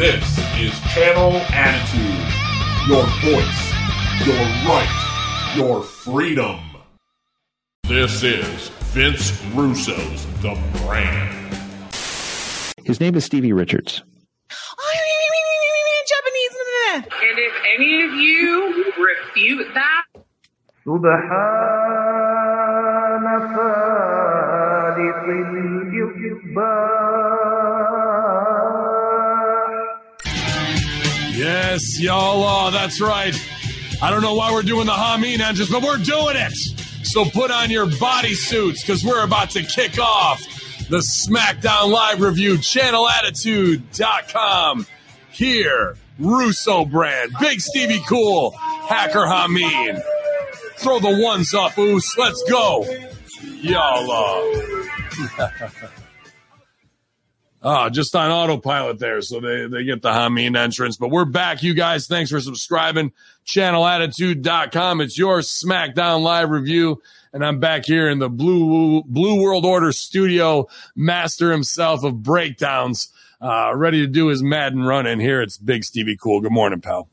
This is Channel Attitude. Your voice, your right, your freedom. This is Vince Russo's The Brand. His name is Stevie Richards. Japanese. And if any of you refute that, سبحان فالق الإصباح Yes, y'all. That's right. I don't know why we're doing the Hameen engines, but we're doing it. So put on your bodysuits because we're about to kick off the SmackDown Live review, channelattitude.com. Here, Russo brand, Big Stevie Cool, Hacker Hameen. Throw the ones up, Oos. Let's go. Y'all. Uh, just on autopilot there. So they, they get the Hameen entrance. But we're back, you guys. Thanks for subscribing. Channelattitude.com. It's your SmackDown Live review. And I'm back here in the Blue Blue World Order studio, master himself of breakdowns, uh, ready to do his Madden run. And here it's Big Stevie Cool. Good morning, pal.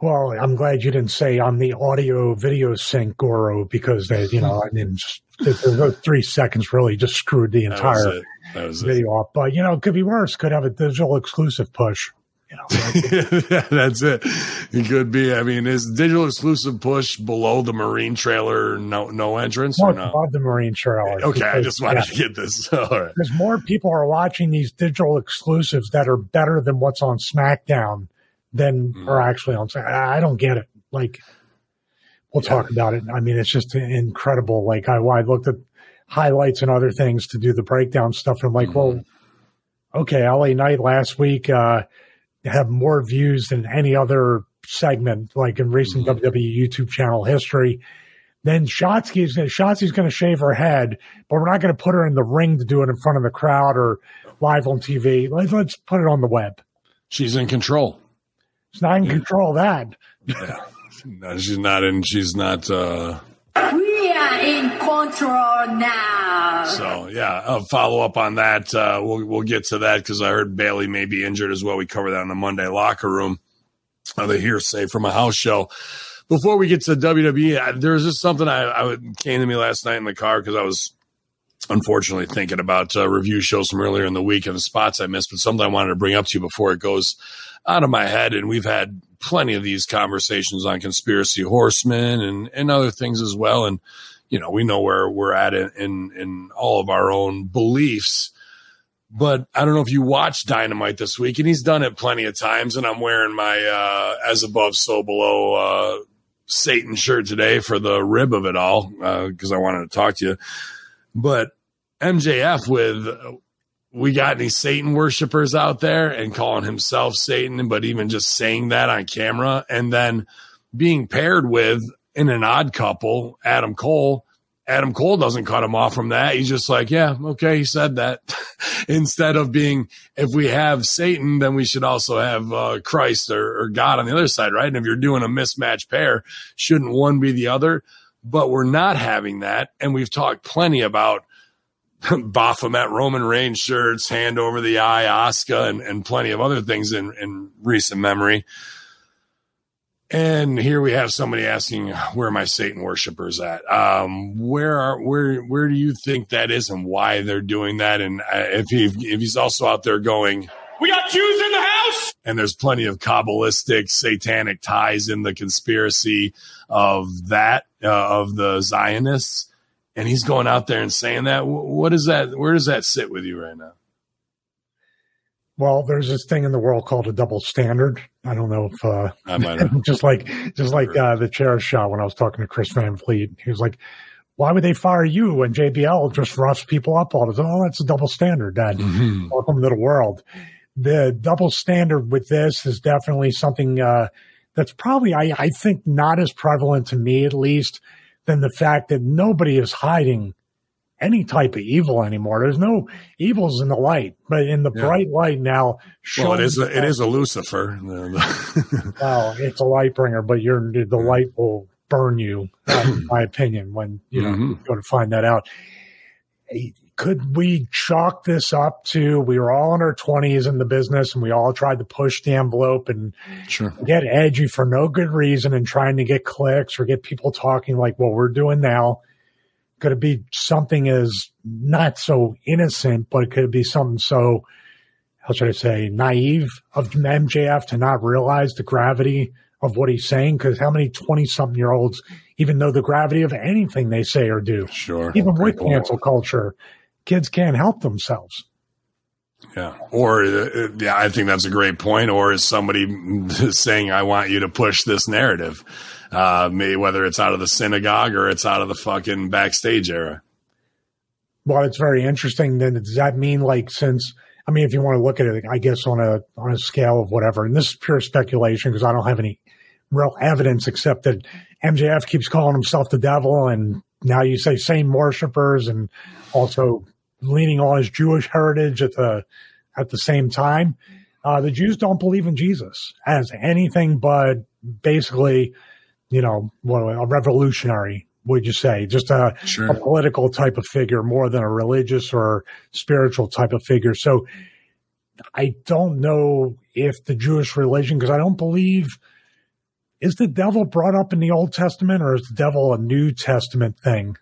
Well, I'm glad you didn't say I'm the audio video sync guru because they, you know, I mean, the three seconds really just screwed the entire it. That was it. video off. But you know, it could be worse. Could have a digital exclusive push. You know, That's it. It could be. I mean, is digital exclusive push below the Marine trailer? No, no entrance or no? above the Marine trailer. Okay, I just wanted yeah, to get this. All right. because more people are watching these digital exclusives that are better than what's on SmackDown than Mm. are actually on. I don't get it. Like, we'll talk about it. I mean, it's just incredible. Like, I, I looked at highlights and other things to do the breakdown stuff. And I'm like, well, Mm-hmm. okay, LA Knight last week uh, had more views than any other segment, like in recent Mm-hmm. WWE YouTube channel history. Then Shotzi's Shotzi's going to shave her head, but we're not going to put her in the ring to do it in front of the crowd or live on TV. Let's, let's put it on the web. She's in control. She's not in control of that. No, she's not in. She's not. uh We in control now. So yeah, I'll follow up on that. Uh, we'll we'll get to that because I heard Bayley may be injured as well. We covered that in the Monday locker room. Uh, the hearsay from a house show. Before we get to WWE, I, there was just something I, I came to me last night in the car because I was unfortunately thinking about uh, review shows from earlier in the week and the spots I missed, but something I wanted to bring up to you before it goes out of my head. And we've had plenty of these conversations on conspiracy horsemen and, and other things as well. And, you know, we know where we're at in, in, in all of our own beliefs. But I don't know if you watched Dynamite this week, and he's done it plenty of times. And I'm wearing my uh, as above, so below uh, Satan shirt today for the rib of it all because I wanted to talk to you. But MJF with we got any Satan worshipers out there and calling himself Satan, but even just saying that on camera and then being paired with in an odd couple, Adam Cole. Adam Cole doesn't cut him off from that. He's just like, yeah, okay, he said that. Instead of being, if we have Satan, then we should also have uh, Christ or, or God on the other side, right? And if you're doing a mismatched pair, shouldn't one be the other? But we're not having that. And we've talked plenty about Baphomet Roman Reigns shirts, hand over the eye, Asuka, and, and plenty of other things in, in recent memory. And here we have somebody asking, "Where are my Satan worshippers at? Um, where are where where do you think that is, and why they're doing that? And uh, if he if he's also out there going, We got Jews in the house. and there's plenty of kabbalistic satanic ties in the conspiracy of that uh, of the Zionists, and he's going out there and saying that. What is that? Where does that sit with you right now? Well, there's this thing in the world called a double standard. I don't know if uh, I might just like just like uh, the chair shot when I was talking to Chris Van Fleet. He was like, "Why would they fire you when JBL just roughs people up all the time?" Oh, that's a double standard, Dad. Mhm. Welcome to the world. The double standard with this is definitely something uh, that's probably, I, I think, not as prevalent to me at least than the fact that nobody is hiding any type of evil anymore. There's no evils in the light, but in the Yeah. bright light now. Well, it shows. A, it is a Lucifer. well, it's a light bringer, but you're the light will burn you, uh, in my opinion, when you know Mhm. go to find that out. could we chalk this up to we were all in our 20s in the business and we all tried to push the envelope and Sure. get edgy for no good reason and trying to get clicks or get people talking like what we're doing now? Could it be something as not so innocent, but could it be something so, how should I say, naive of MJF to not realize the gravity of what he's saying? Because how many 20 something year olds even know the gravity of anything they say or do? Sure. Even with point. cancel culture, kids can't help themselves. Yeah. Or, uh, yeah, I think that's a great point. Or is somebody saying, I want you to push this narrative? Uh, whether it's out of the synagogue or it's out of the fucking backstage era. Well, it's very interesting. Then does that mean like since I mean, if you want to look at it, I guess on a on a scale of whatever, and this is pure speculation because I don't have any real evidence except that MJF keeps calling himself the devil, and now you say same worshippers, and also leaning on his Jewish heritage at the at the same time. Uh, the Jews don't believe in Jesus as anything but basically, you know, what a revolutionary. Would you say just a Sure. a political type of figure more than a religious or spiritual type of figure. So I don't know if the Jewish religion, because I don't believe, is the devil brought up in the Old Testament or is the devil a New Testament thing?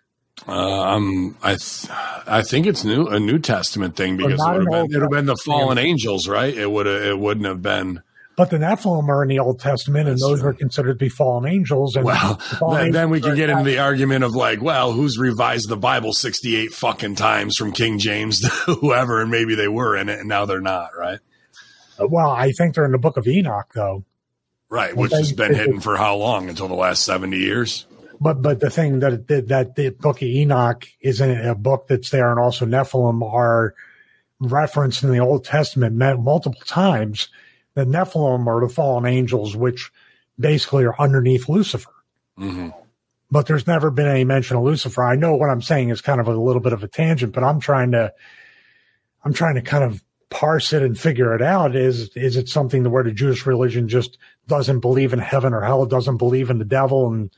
Um, I, th- I think it's new, a New Testament thing because it would have been, Old it would have been the fallen angels, right? It would have, it wouldn't have been. But the Nephilim are in the Old Testament, and That's those true. are considered to be fallen angels. And Well, fallen then, then we can get into the argument of like, well, who's revised the Bible 68 fucking times from King James to whoever, and maybe they were in it and now they're not, right? Well, I think they're in the Book of Enoch, though. Right, which Okay. has been hidden for how long? Until the last 70 years? But but the thing that that, that the Book of Enoch is in a book that's there, and also Nephilim are referenced in the Old Testament multiple times. The Nephilim are the fallen angels, which basically are underneath Lucifer. hmm But there's never been any mention of Lucifer. I know what I'm saying is kind of a little bit of a tangent, but I'm trying to I'm trying to kind of parse it and figure it out. Is is it something where the Jewish religion just doesn't believe in heaven or hell, doesn't believe in the devil, and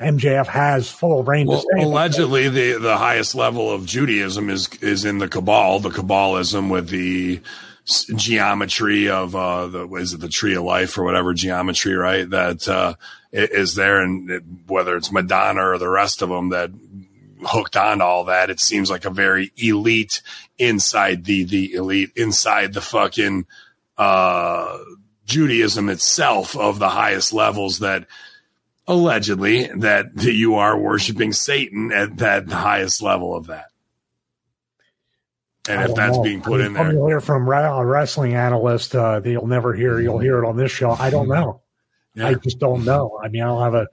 MJF has full reign Well, allegedly, the, the highest level of Judaism is is in the Cabal, the Kabbalism with the geometry of uh, the is it the tree of life or whatever geometry, right? That uh, is there, and it, whether it's Madonna or the rest of them that hooked on to all that, it seems like a very elite inside the the elite inside the fucking uh, Judaism itself of the highest levels that allegedly that, that you are worshiping Satan at that highest level of that. And I if that's know. being put I in mean, there, you'll hear from a wrestling analyst uh, that you'll never hear. You'll hear it on this show. I don't know. yeah, I just don't know. I mean, I don't have a,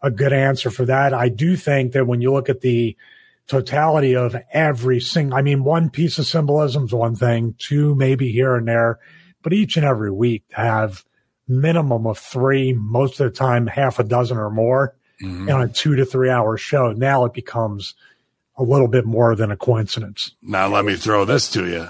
a good answer for that. I do think that when you look at the totality of every single, I mean, one piece of symbolism is one thing, two maybe here and there, but each and every week to have minimum of three, most of the time half a dozen or more Mhm. on a two to three hour show. Now it becomes a little bit more than a coincidence. now let me throw this to you.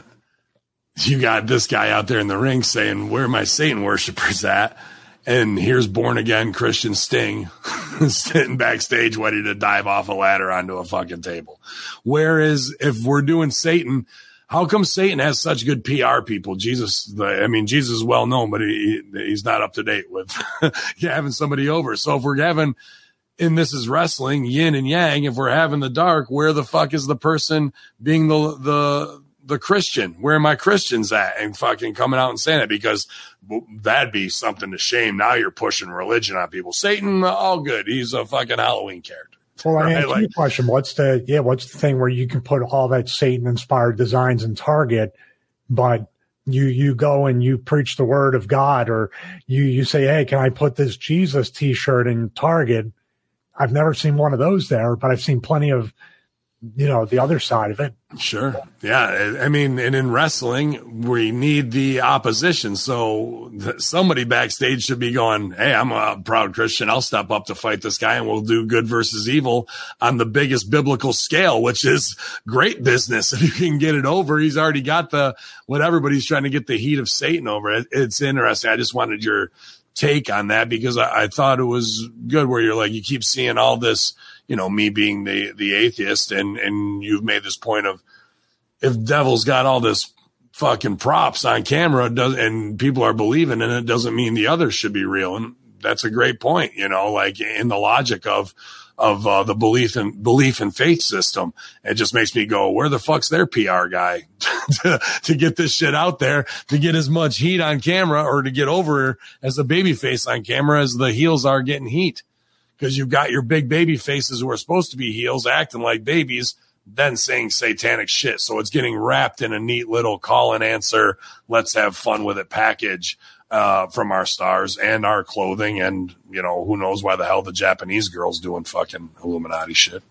You got this guy out there in the ring saying, Where are my Satan worshippers at? And here's born again Christian Sting sitting backstage ready to dive off a ladder onto a fucking table. Whereas if we're doing Satan, how come Satan has such good PR people? Jesus, the, I mean, Jesus is well known, but he, he's not up to date with having somebody over. So if we're having, and this is wrestling, yin and yang, if we're having the dark, where the fuck is the person being the, the, the Christian? Where are my Christians at? And fucking coming out and saying it because that'd be something to shame. Now you're pushing religion on people. Satan, all good. He's a fucking Halloween character. Well, I Right, like- question. What's the yeah? What's the thing where you can put all that Satan inspired designs in Target, but you you go and you preach the word of God, or you you say, hey, can I put this Jesus T-shirt in Target? I've never seen one of those there, but I've seen plenty of you know the other side of it. Sure. Yeah. I- mean, and in wrestling, we need the opposition. So somebody backstage should be going, Hey, I'm a proud Christian. I'll step up to fight this guy and we'll do good versus evil on the biggest biblical scale, which is great business. If you can get it over, he's already got the whatever, but he's trying to get the heat of Satan over it. It's interesting. I just wanted your take on that because I, I thought it was good where you're like, you keep seeing all this, you know, me being the, the atheist and, and you've made this point of, if Devil's got all this fucking props on camera does, and people are believing in it, doesn't mean the others should be real. And that's a great point, you know, like in the logic of, of uh, the belief and belief and faith system. It just makes me go, where the fuck's their PR guy to, to get this shit out there, to get as much heat on camera or to get over as the baby face on camera as the heels are getting heat. Cause you've got your big baby faces who are supposed to be heels acting like babies, then saying satanic shit. So it's getting wrapped in a neat little call and answer. Let's have fun with it package uh, from our stars and our clothing. And, you know, who knows why the hell the Japanese girls doing fucking Illuminati shit.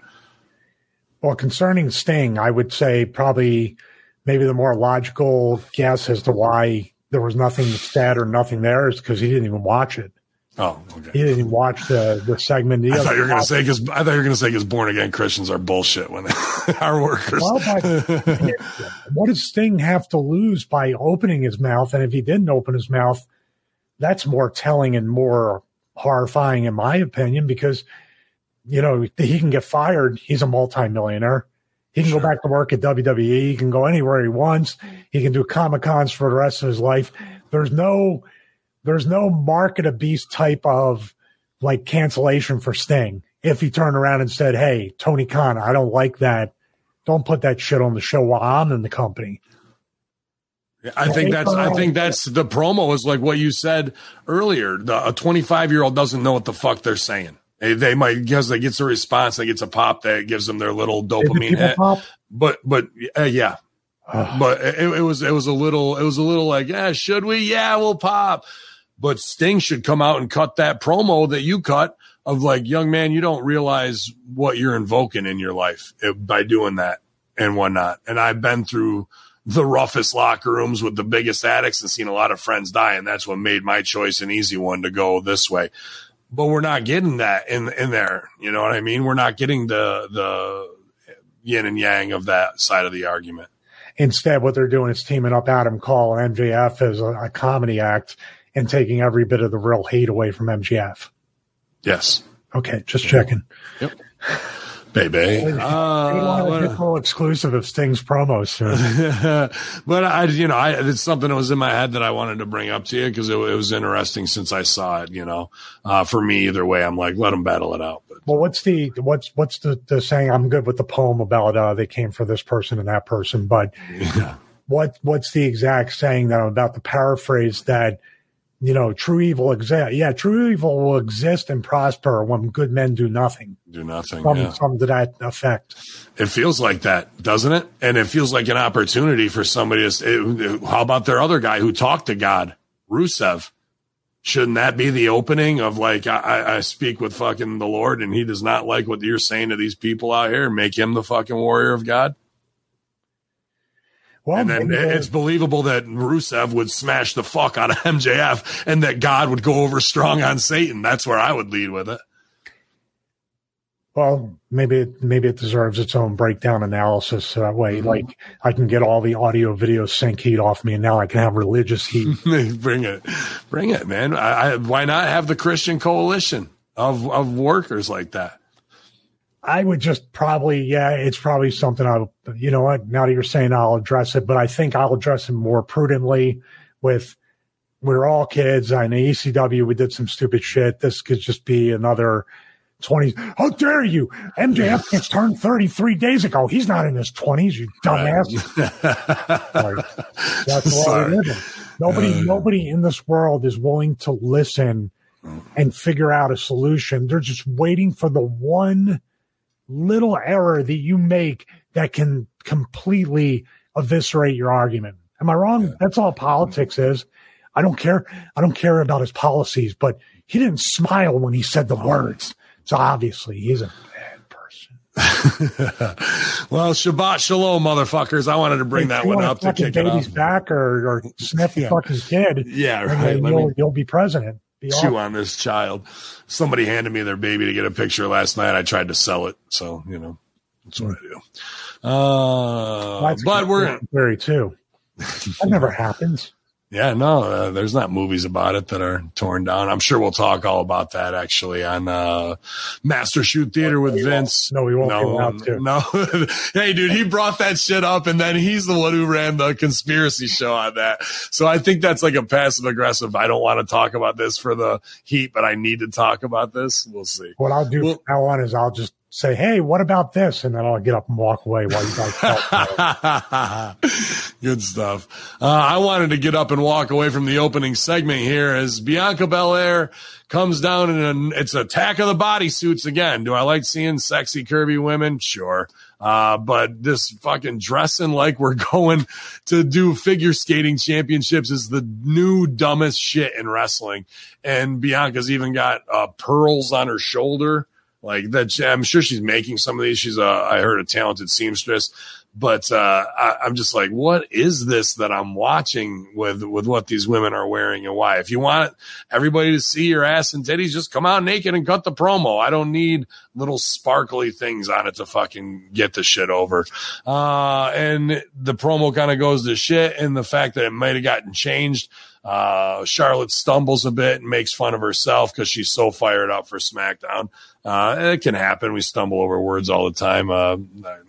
Well, concerning Sting, I would say probably maybe the more logical guess as to why there was nothing said or nothing there is because he didn't even watch it. Oh, okay. He didn't even watch the the segment. The I thought you were going to say because I thought you were going to say because born again Christians are bullshit when they are workers. Well, but what does Sting have to lose by opening his mouth? And if he didn't open his mouth, that's more telling and more horrifying, in my opinion, because you know he can get fired. He's a multimillionaire. He can go back to work at WWE. He can go anywhere he wants. Mm-hmm. He can do comic cons for the rest of his life. Mm-hmm. There's no, there's no market of a beast type of like cancellation for Sting. If he turned around and said, "Hey, Tony Khan, I don't like that. Don't put that shit on the show while I'm in the company." I think that's I think that's the promo is like what you said earlier. The, a 25 year old doesn't know what the fuck they're saying. They, they might because they gets a response, they gets a pop that gives them their little dopamine hit. pop? But but uh, yeah, but it, it was it was a little it was a little like yeah should we yeah we'll pop. But Sting should come out and cut that promo that you cut of like young man you don't realize what you're invoking in your life eh, by doing that and whatnot. And I've been through the roughest locker rooms with the biggest addicts and seen a lot of friends die. And that's what made my choice an easy one to go this way. But we're not getting that in, in there. You know what I mean? We're not getting the, the yin and yang of that side of the argument. Instead, what they're doing is teaming up Adam Cole and MJF as a, a comedy act and taking every bit of the real hate away from MJF. Yes. Okay, just checking. Baby. They Uh, want a full exclusive of Sting's promos soon. but I, you know, I, it's something that was in my head that I wanted to bring up to you because it, it was interesting since I saw it, you know, uh, for me, either way, I'm like, let them battle it out. But well, what's the what's what's the, the saying? I'm good with the poem about uh, they came for this person and that person, but yeah. what what's the exact saying that I'm about to paraphrase that you know true evil exist yeah true evil will exist and prosper when good men do nothing do nothing. some, yeah. some to that effect It feels like that, doesn't it? And it feels like an opportunity for somebody to. It, how about their other guy who talked to God, Rusev? Shouldn't that be the opening of like I- I, I speak with fucking the Lord and he does not like what you're saying to these people out here? Make him the fucking warrior of God. Well and then maybe it's believable that Rusev would smash the fuck out of MJF and that God would go over strong on Satan. That's where I would lead with it. well maybe it, maybe it deserves its own breakdown analysis so that Mm-hmm. way like i can get all the audio video sync heat off me and now i can have religious heat bring it, bring it, man. I, I, why not have the Christian coalition of of workers like that? I would just probably, yeah, it's probably something I'll, you know what, now that you're saying I'll address it, but I think I'll address it more prudently with, we're all kids. I know ECW, we did some stupid shit. This could just be another 20s. How dare you? MJF just turned 33 days ago. He's not in his 20s, you dumbass. Like, that's Sorry. living. Nobody, uh. nobody in this world is willing to listen and figure out a solution. They're just waiting for the one little error that you make that can completely eviscerate your argument. Am I wrong? That's all politics is. I don't care. I don't care about his policies, but he didn't smile when he said the words. So obviously he's a bad person. well, Shabbat Shalom, motherfuckers. I wanted to bring that one up to kick it baby's off. back or, or sniff the fucking kid. Yeah, right. you'll, me- you'll be president. Be chew on this child. Somebody handed me their baby to get a picture last night. I tried to sell it, so you know that's what I do. Uh, but we're very too. That never happens. Yeah, no, uh, there's not movies about it that are torn down. I'm sure we'll talk all about that actually on uh, Master Shoot Theater with Vince. No, we won't. No, no. hey, dude, he brought that shit up, and then he's the one who ran the conspiracy show on that. So I think that's like a passive aggressive. I don't want to talk about this for the heat, but I need to talk about this. We'll see. What I'll do Well- from now on is I'll just say, "Hey, what about this?" and then I'll get up and walk away while you guys talk. Good stuff. Uh, I wanted to get up and walk away from the opening segment here as Bianca Belair comes down and it's attack of the bodysuits again. Do I like seeing sexy, curvy women? Sure. Uh, but this fucking dressing like we're going to do figure skating championships is the new dumbest shit in wrestling. And Bianca's even got uh, pearls on her shoulder. Like that, I'm sure she's making some of these. She's a, I heard a talented seamstress, but uh, I, I'm just like, what is this that I'm watching with with what these women are wearing and why? If you want everybody to see your ass and titties, just come out naked and cut the promo. I don't need little sparkly things on it to fucking get the shit over. Uh, and the promo kind of goes to shit, and the fact that it might have gotten changed. Uh, Charlotte stumbles a bit and makes fun of herself because she's so fired up for SmackDown. Uh, it can happen. We stumble over words all the time. Uh,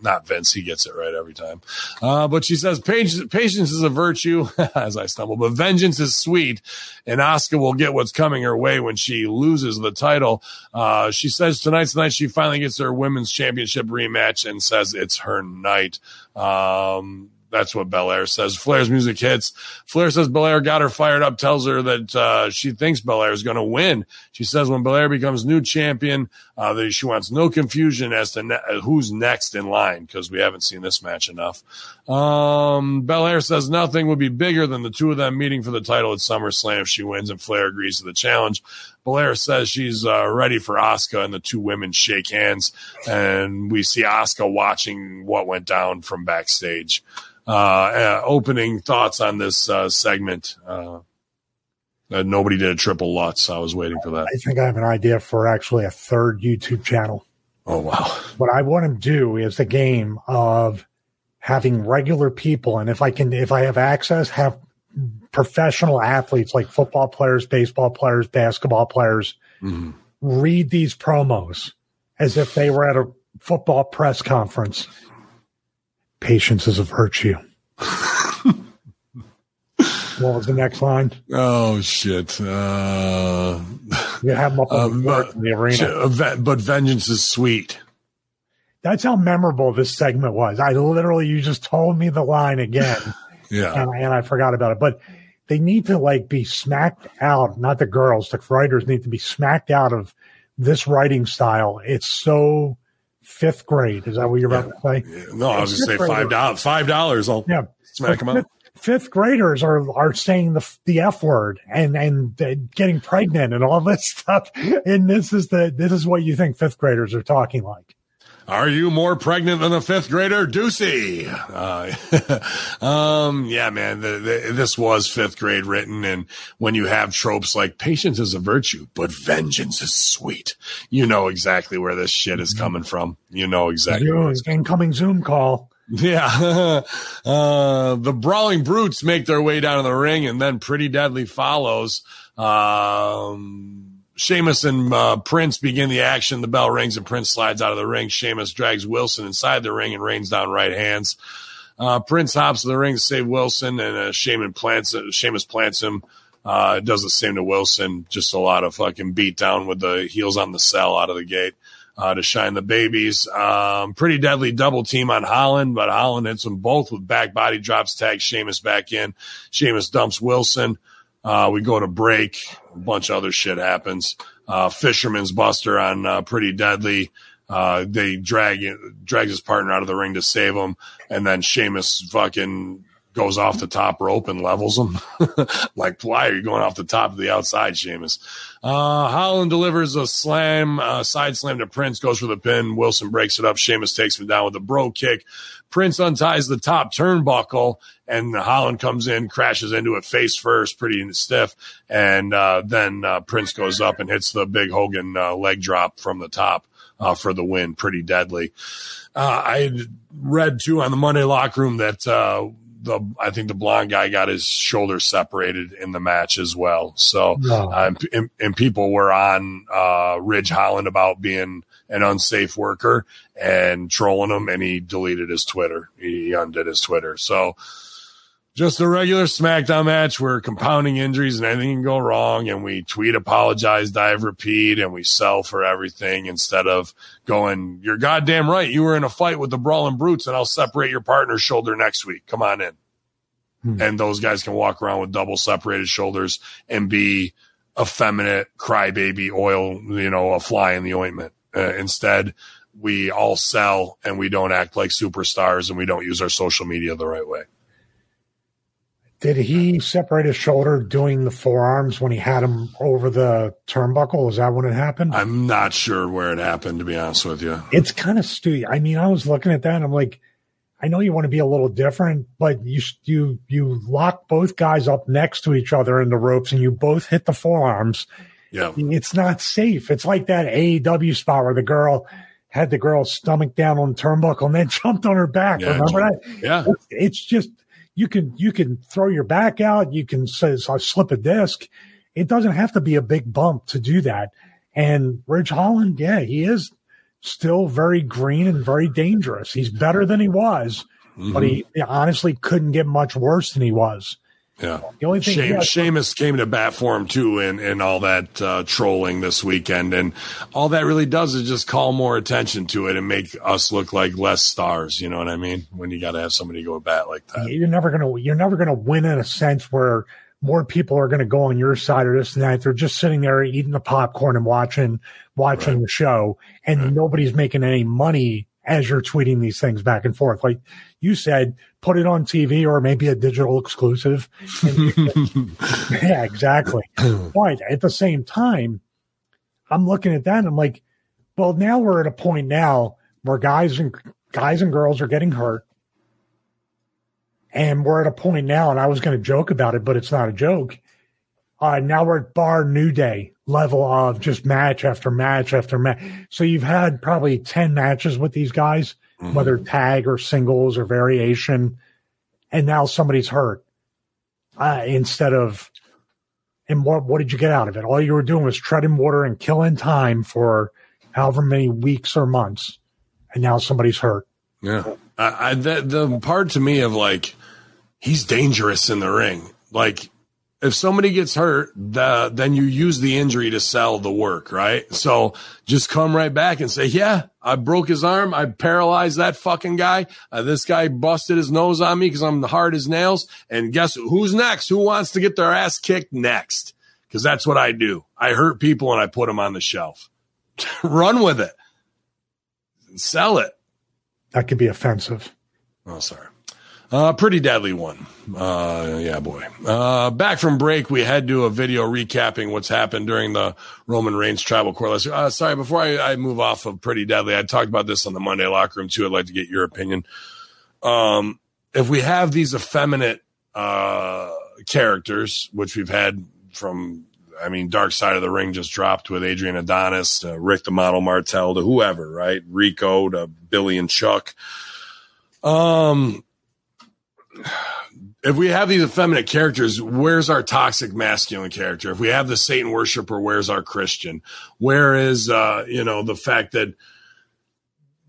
not Vince. He gets it right every time. Uh, but she says patience, is a virtue as I stumble, but vengeance is sweet and Asuka will get what's coming her way when she loses the title. Uh, she says tonight's night she finally gets her women's championship rematch and says it's her night. Um, that's what Belair says. Flair's music hits. Flair says Belair got her fired up, tells her that uh, she thinks Belair is going to win. She says when Belair becomes new champion, uh, that she wants no confusion as to ne- who's next in line because we haven't seen this match enough. Um, Belair says nothing would be bigger than the two of them meeting for the title at SummerSlam if she wins and Flair agrees to the challenge. Belair says she's uh, ready for Asuka, and the two women shake hands, and we see Asuka watching what went down from backstage uh, uh, opening thoughts on this uh, segment. Uh, uh, nobody did a triple Lutz. I was waiting for that. I think I have an idea for actually a third YouTube channel. Oh wow! What I want to do is the game of having regular people, and if I can, if I have access, have professional athletes like football players, baseball players, basketball players Mhm. read these promos as if they were at a football press conference. Patience is a virtue. what was the next line? Oh shit! Uh, You have them up uh, the but, in the arena. but vengeance is sweet. That's how memorable this segment was. I literally, you just told me the line again, Yeah. and, and I forgot about it. But they need to like be smacked out. Not the girls, the writers need to be smacked out of this writing style. It's so fifth grade. Is that what you're about to say? No, I was gonna say five dollars. Five dollars. I'll Yeah. smack them out. Fifth graders are are saying the the f word and and uh, getting pregnant and all this stuff. And this is the this is what you think fifth graders are talking like. Are you more pregnant than a fifth grader, Deucey? Uh, um, yeah, man, the, the, this was fifth grade written, and when you have tropes like patience is a virtue, but vengeance is sweet, you know exactly where this shit is coming from. You know exactly. incoming Zoom call. yeah. uh, the Brawling Brutes make their way down to the ring, and then Pretty Deadly follows. Um, Sheamus and uh, Prince begin the action. The bell rings, and Prince slides out of the ring. Sheamus drags Wilson inside the ring and rains down right hands. Uh, Prince hops to the ring to save Wilson, and uh, Sheamus plants, Sheamus plants him. Uh, does the same to Wilson. Just a lot of fucking beat down with the heels on the cell out of the gate uh, to shine the babies. Um, pretty deadly double team on Holland, but Holland hits them both with back body drops, tags Sheamus back in. Sheamus dumps Wilson. Uh, we go to break. A bunch of other shit happens. Uh, Fisherman's Buster on uh, Pretty Deadly. Uh, they drag drags his partner out of the ring to save him, and then Sheamus fucking goes off the top rope and levels him. like, why are you going off the top of the outside, Sheamus? Uh, Holland delivers a slam, uh, side slam to Prince, goes for the pin. Wilson breaks it up. Sheamus takes him down with a Brogue kick. Prince unties the top turnbuckle, and Holland comes in, crashes into it face first, pretty stiff. And uh, then uh, Prince goes up and hits the big Hogan uh, leg drop from the top uh, for the win. Pretty deadly. Uh, I read too on the Monday locker room that uh, the I think the blonde guy got his shoulder separated in the match as well. So No. um, and, and people were on uh, Ridge Holland about being an unsafe worker and trolling him, and he deleted his Twitter. He undid his Twitter. So just a regular SmackDown match where compounding injuries and anything can go wrong, and we tweet, apologize, dive, repeat, and we sell for everything instead of going, "You're goddamn right. You were in a fight with the Brawling Brutes, and I'll separate your partner's shoulder next week. Come on in." Hmm. And those guys can walk around with double separated shoulders and be effeminate crybaby oil, you know, a fly in the ointment. Uh, instead, we all sell and we don't act like superstars and we don't use our social media the right way. Did he separate his shoulder doing the forearms when he had him over the turnbuckle? Is that when it happened? I'm not sure where it happened, to be honest with you. it's kind of stupid. I mean, I was looking at that and I'm like, I know you want to be a little different, but you you you lock both guys up next to each other in the ropes and you both hit the forearms. Yeah. It's not safe. It's like that AEW spot where the girl had the girl's stomach down on the turnbuckle and then jumped on her back. Yeah, Remember that? Yeah. It's, it's just you can you can throw your back out. You can say, so slip a disc. It doesn't have to be a big bump to do that. And Ridge Holland, yeah, he is still very green and very dangerous. He's better than he was, but he, he honestly couldn't get much worse than he was. Yeah. The only thing, Shame, yeah, Sheamus came to bat for him too, and and all that uh, trolling this weekend, and all that really does is just call more attention to it and make us look like less stars. You know what I mean? When you got to have somebody go bat like that. you're never gonna you're never gonna win in a sense where more people are gonna go on your side or this and that. They're just sitting there eating the popcorn and watching watching the show, and nobody's making any money as you're tweeting these things back and forth. Like you said, put it on TV or maybe a digital exclusive. And you can- yeah, exactly. but at the same time, I'm looking at that and I'm like, well, now we're at a point now where guys and guys and girls are getting hurt. And we're at a point now, and I was going to joke about it, but it's not a joke. Uh, now we're at bar new day level of just match after match after match. So you've had probably 10 matches with these guys, whether tag or singles or variation. And now somebody's hurt uh, instead of, and what, what did you get out of it? All you were doing was treading water and killing time for however many weeks or months. And now somebody's hurt. Yeah. I, I, the, the part to me of like, he's dangerous in the ring. Like, if somebody gets hurt, the, then you use the injury to sell the work, right? So just come right back and say, yeah, I broke his arm. I paralyzed that fucking guy. Uh, this guy busted his nose on me because I'm hard as nails. And guess who's next? Who wants to get their ass kicked next? Because that's what I do. I hurt people and I put them on the shelf. Run with it. Sell it. That could be offensive. Oh, sorry. Uh, pretty deadly one. Uh, yeah, boy. Uh, back from break, we had to a video recapping what's happened during the Roman Reigns tribal court. Uh, sorry, before I, I move off of pretty deadly, I talked about this on the Monday locker room too. I'd like to get your opinion. Um, if we have these effeminate, uh, characters, which we've had from, I mean, Dark Side of the Ring just dropped with Adrian Adonis, to Rick the Model Martel, to whoever, right? Rico to Billy and Chuck. Um, if we have these effeminate characters, where's our toxic masculine character? If we have the Satan worshiper, where's our Christian? Where is uh, you know, the fact that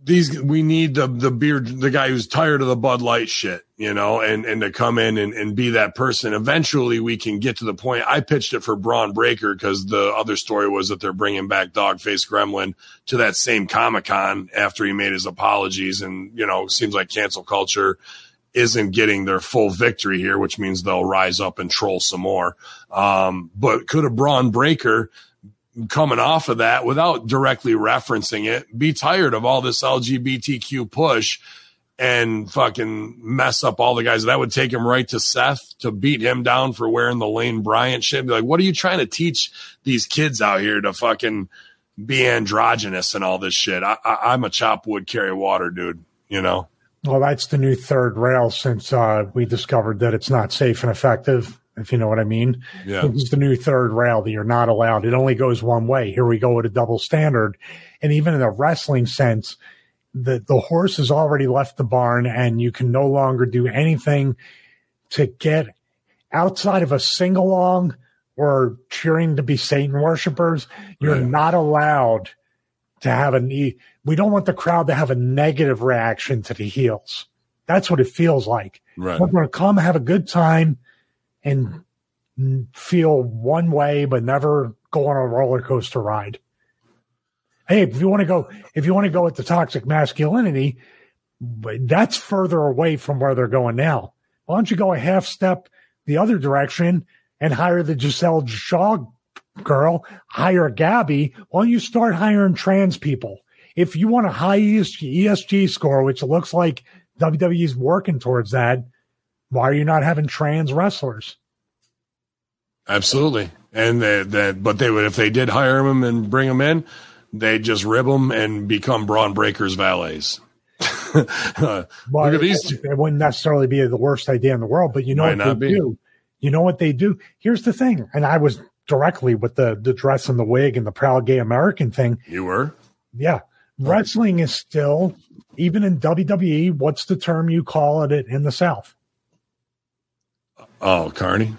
these we need the the beard the guy who's tired of the Bud Light shit, you know, and and to come in and, and be that person. Eventually we can get to the point. I pitched it for Bron Breakker because the other story was that they're bringing back Dogface Gremlin to that same Comic Con after he made his apologies, and you know, seems like cancel culture isn't getting their full victory here, which means they'll rise up and troll some more. Um, but could a Bron Breakker coming off of that without directly referencing it be tired of all this LGBTQ push and fucking mess up all the guys? That would take him right to Seth to beat him down for wearing the Lane Bryant shit. Be like, what are you trying to teach these kids out here to fucking be androgynous and all this shit? I, I, I'm a chop wood, carry water dude, you know? Well, that's the new third rail since uh, we discovered that it's not safe and effective, if you know what I mean. Yeah. This is the new third rail that you're not allowed. It only goes one way. Here we go with a double standard. And even in a wrestling sense, the, the horse has already left the barn and you can no longer do anything to get outside of a sing along or cheering to be Satan worshipers. You're Right. not allowed to have a ne- we don't want the crowd to have a negative reaction to the heels. That's what it feels like. Right. We're going to come have a good time and feel one way, but never go on a roller coaster ride. Hey, if you want to go, if you want to go with the toxic masculinity, that's further away from where they're going now. Why don't you go a half step the other direction and hire the Gisele Shaw girl, hire Gabby? Why don't you start hiring trans people? If you want a high ESG score, which it looks like WWE's working towards that, why are you not having trans wrestlers? Absolutely. And that, that, but they would, if they did hire them and bring them in, they'd just rib them and become Bron Breakker's valets. Uh, Well, Look at these It, it wouldn't necessarily be the worst idea in the world, but you know Might what they be. do. You know what they do. Here's the thing, and I was directly with the the dress and the wig and the proud gay American thing. You were? Yeah, wrestling is still even in WWE. What's the term you call it in the South? Oh, Carney.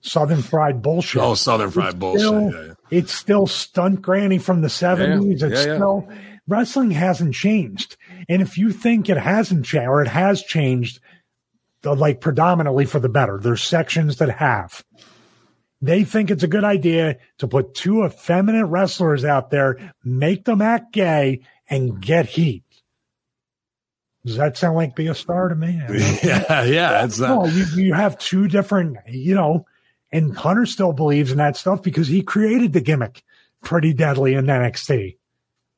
Southern fried bullshit. Oh, Southern fried It's bullshit. still- Yeah, yeah. It's still stunt granny from the seventies. Yeah, It's still wrestling hasn't changed. And if you think it hasn't changed or it has changed, the- like predominantly for the better, there's sections that have. They think it's a good idea to put two effeminate wrestlers out there, make them act gay, and get heat. Does that sound like be a star to me? Yeah, yeah. It's no, not. you, you have two different, you know, and Hunter still believes in that stuff because he created the gimmick pretty deadly in NXT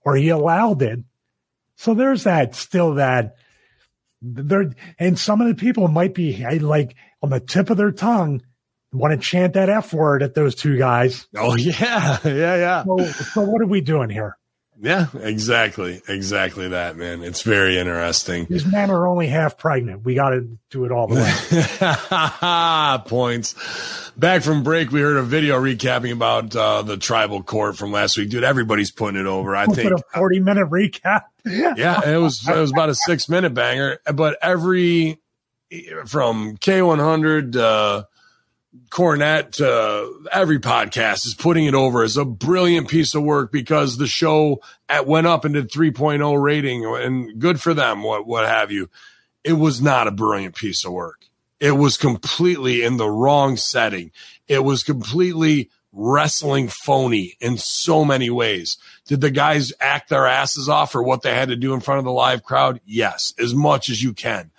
or he allowed it. So there's that, still that there, and some of the people might be like on the tip of their tongue want to chant that F word at those two guys. Oh, yeah, yeah, yeah. So, so what are we doing here? Yeah, exactly. Exactly that, man. It's very interesting. These men are only half pregnant. We got to do it all the way. Points. Back from break, we heard a video recapping about uh, the tribal court from last week. Dude, everybody's putting it over. I We'll think put a 40 minute recap. yeah, it was it was about a six minute banger. But every from K one hundred uh Cornette to every podcast is putting it over as a brilliant piece of work because the show at, went up and did 3.0 rating and good for them, what what have you. It was not a brilliant piece of work. It was completely in the wrong setting. It was completely wrestling phony in so many ways. Did the guys act their asses off for what they had to do in front of the live crowd? Yes, as much as you can.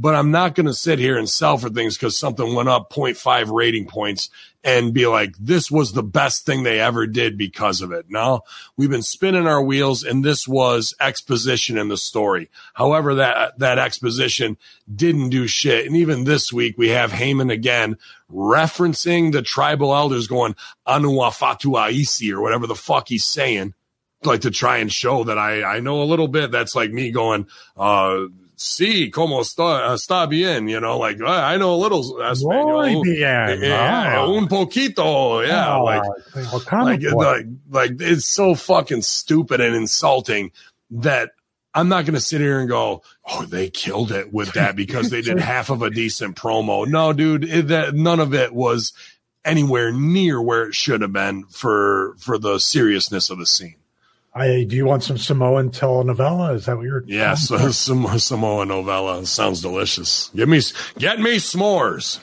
But I'm not going to sit here and sell for things because something went up 0.5 rating points and be like, this was the best thing they ever did because of it. No, we've been spinning our wheels and this was exposition in the story. However, that, that exposition didn't do shit. And even this week we have Heyman again referencing the tribal elders going, Anua Fatua or whatever the fuck he's saying like to try and show that I, I know a little bit. That's like me going, uh, sí, como está, está bien, you know, like I I know a little Muy Espanol. bien. Yeah, Ah. un poquito. Yeah. Oh, like, like, like, like it's so fucking stupid and insulting that I'm not going to sit here and go, oh, they killed it with that because they did half of a decent promo. No, dude, it, that none of it was anywhere near where it should have been for for the seriousness of the scene. I, do you want some Samoan telenovela? Is that what you're? Yeah, so some Samoa novella sounds delicious. Get me, get me s'mores.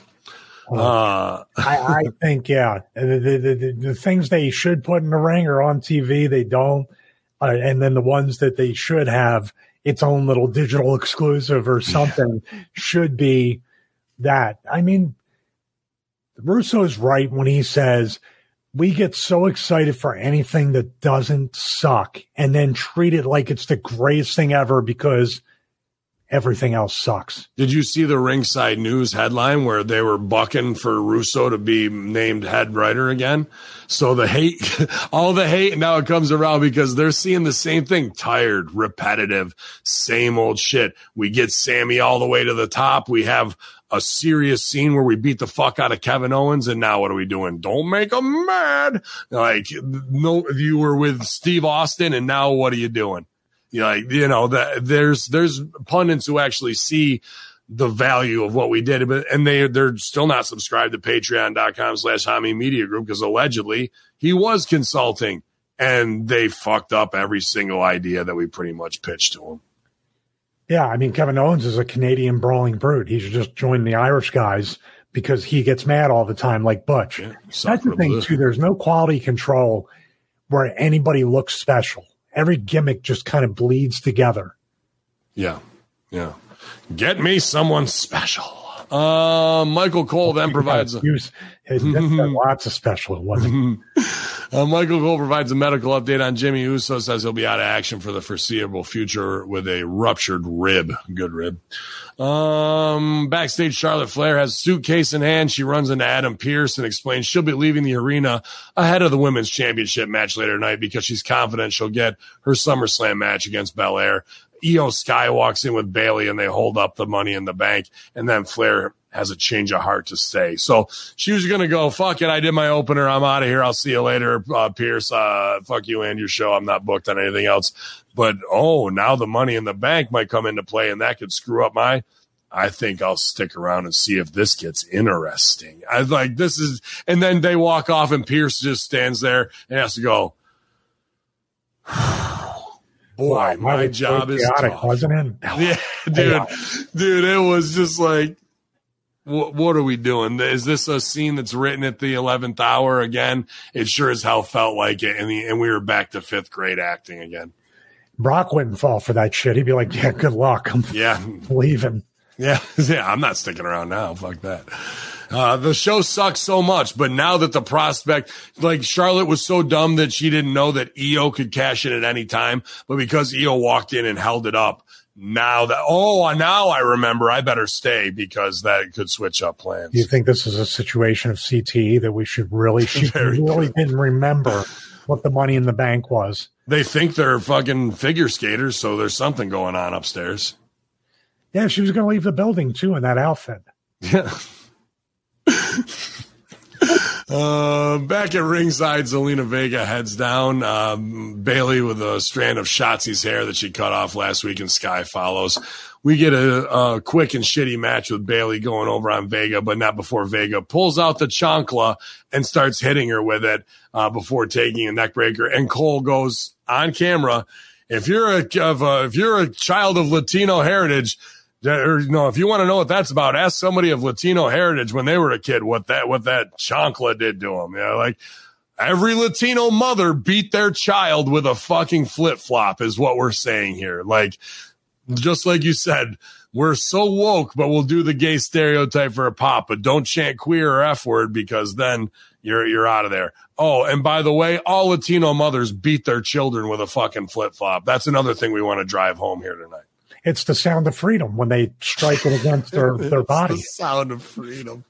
Uh, I, I think yeah. The, the, the, the, things they should put in the ring are on TV. They don't, uh, and then the ones that they should have its own little digital exclusive or something should be that. I mean, Russo's right when he says we get so excited for anything that doesn't suck and then treat it like it's the greatest thing ever because everything else sucks. did you see the ringside news headline where they were bucking for Russo to be named head writer again? So the hate, all the hate now it comes around because they're seeing the same thing. Tired, repetitive, same old shit. We get Sami all the way to the top. We have a serious scene where we beat the fuck out of Kevin Owens. And now what are we doing? Don't make them mad. Like, no, you were with Steve Austin and now what are you doing? You know, like, you know, that there's, there's pundits who actually see the value of what we did. But and they they're still not subscribed to patreon.com slash Hami Media Group because allegedly he was consulting and they fucked up every single idea that we pretty much pitched to him. Yeah, I mean Kevin Owens is a Canadian brawling brute. He should just join the Irish guys because he gets mad all the time, like Butch. Yeah, That's the thing too. There's no quality control where anybody looks special. Every gimmick just kind of bleeds together. Yeah. Yeah. Get me someone special. Uh, Michael Cole then provides. He was- he lots of special. Wasn't. Uh, Michael Cole provides a medical update on Jimmy Uso. Says he'll be out of action for the foreseeable future with a ruptured rib. Good rib. Um, backstage, Charlotte Flair has suitcase in hand. She runs into Adam Pearce and explains she'll be leaving the arena ahead of the women's championship match later tonight because she's confident she'll get her SummerSlam match against Belair. Io Sky walks in with Bayley and they hold up the money in the bank. And then Flair has a change of heart to stay. So she was going to go, fuck it. I did my opener. I'm out of here. I'll see you later, uh, Pearce. Uh, fuck you and your show. I'm not booked on anything else. But oh, now the money in the bank might come into play and that could screw up my. I think I'll stick around and see if this gets interesting. I like this is, and then they walk off and Pearce just stands there and has to go. Boy, Wow, my job so is chaotic, wasn't it? Yeah, dude, dude, it was just like, what, what are we doing? Is this a scene that's written at the eleventh hour again? It sure as hell felt like it, and the, and we were back to fifth grade acting again. Brock wouldn't fall for that shit. He'd be like, "Yeah, good luck. I'm Yeah, leaving." yeah, yeah. I'm not sticking around now. Fuck that. Uh, the show sucks so much, but now that the prospect, like Charlotte was so dumb that she didn't know that Io could cash in at any time, but because Io walked in and held it up, now that oh now I remember I better stay because that could switch up plans. Do you think this is a situation of CTE that we should really? She Very really didn't remember what the money in the bank was. They think they're fucking figure skaters, so there's something going on upstairs. Yeah, she was going to leave the building too in that outfit. Yeah. Uh, back at ringside, Zelina Vega heads down. Um, Bayley with a strand of Shotzi's hair that she cut off last week, and Sky follows. We get a, a quick and shitty match with Bayley going over on Vega, but not before Vega pulls out the chancla and starts hitting her with it uh, before taking a neckbreaker. And Cole goes on camera. If you're a a, if you're a child of Latino heritage, or no, if you want to know what that's about, ask somebody of Latino heritage when they were a kid what that what that chancla did to them. Know, like every Latino mother beat their child with a fucking flip flop is what we're saying here. Like just like you said, we're so woke, but we'll do the gay stereotype for a pop, but don't chant queer or F word because then you're you're out of there. Oh, and by the way, all Latino mothers beat their children with a fucking flip flop. That's another thing we want to drive home here tonight. It's the sound of freedom when they strike it against their, their body. The sound of freedom.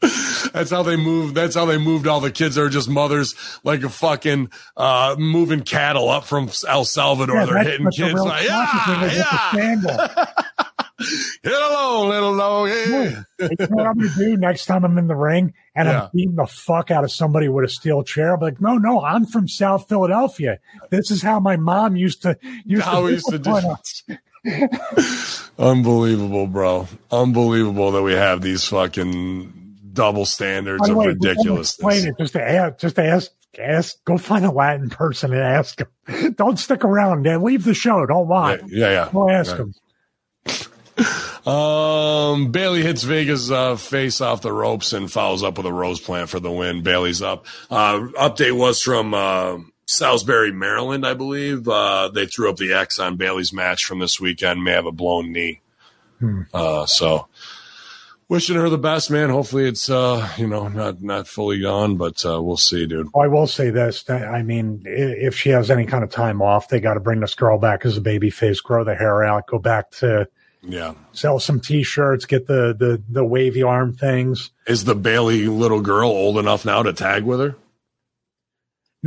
That's how they move. That's how they moved all the kids that are just mothers, like a fucking uh, moving cattle up from El Salvador. Yeah, They're hitting the kids like, yeah, thing is with the yeah. Hit alone, little low. Yeah. You know what I'm going to do next time I'm in the ring and Yeah. I'm beating the fuck out of somebody with a steel chair? Be like, no, no, I'm from South Philadelphia. This is how my mom used to used How to, used to do- us. Unbelievable, bro. Unbelievable that we have these fucking double standards of way, ridiculousness. Explain it. Just to ask, just to ask, ask. Go find a Latin person and ask them. Don't stick around. Then leave the show. Don't lie. Yeah, yeah. Go ask Right. them. Um, Bayley hits Vega's uh, face off the ropes and follows up with a rose plant for the win. Bayley's up. Uh, update was from uh, Salisbury, Maryland, I believe. Uh, they threw up the X on Bayley's match from this weekend. May have a blown knee. Uh, so wishing her the best, man. Hopefully it's uh, you know not not fully gone, but uh, we'll see, dude. I will say this. I mean, if she has any kind of time off, they got to bring this girl back as a baby face, grow the hair out, go back to Yeah. sell some t-shirts, get the the the wavy arm things. Is the Bayley little girl old enough now to tag with her?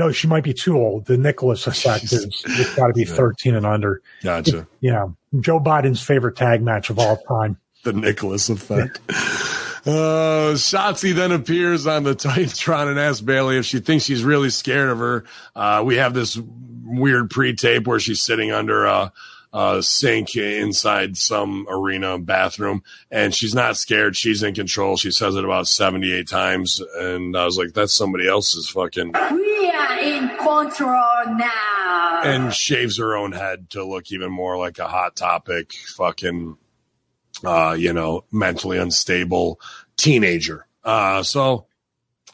No, she might be too old. The Nicholas effect is it's got to be 13 and under. Gotcha. Yeah. Joe Biden's favorite tag match of all time. the Nicholas effect. Uh, Shotzi then appears on the Titantron and asks Bayley if she thinks she's really scared of her. Uh, we have this weird pre-tape where she's sitting under a, uh, sink inside some arena bathroom, and she's not scared. She's in control. She says it about seventy eight times, and I was like, "That's somebody else's fucking." We are in control now. And shaves her own head to look even more like a hot topic, fucking, uh, you know, mentally unstable teenager. Uh, so,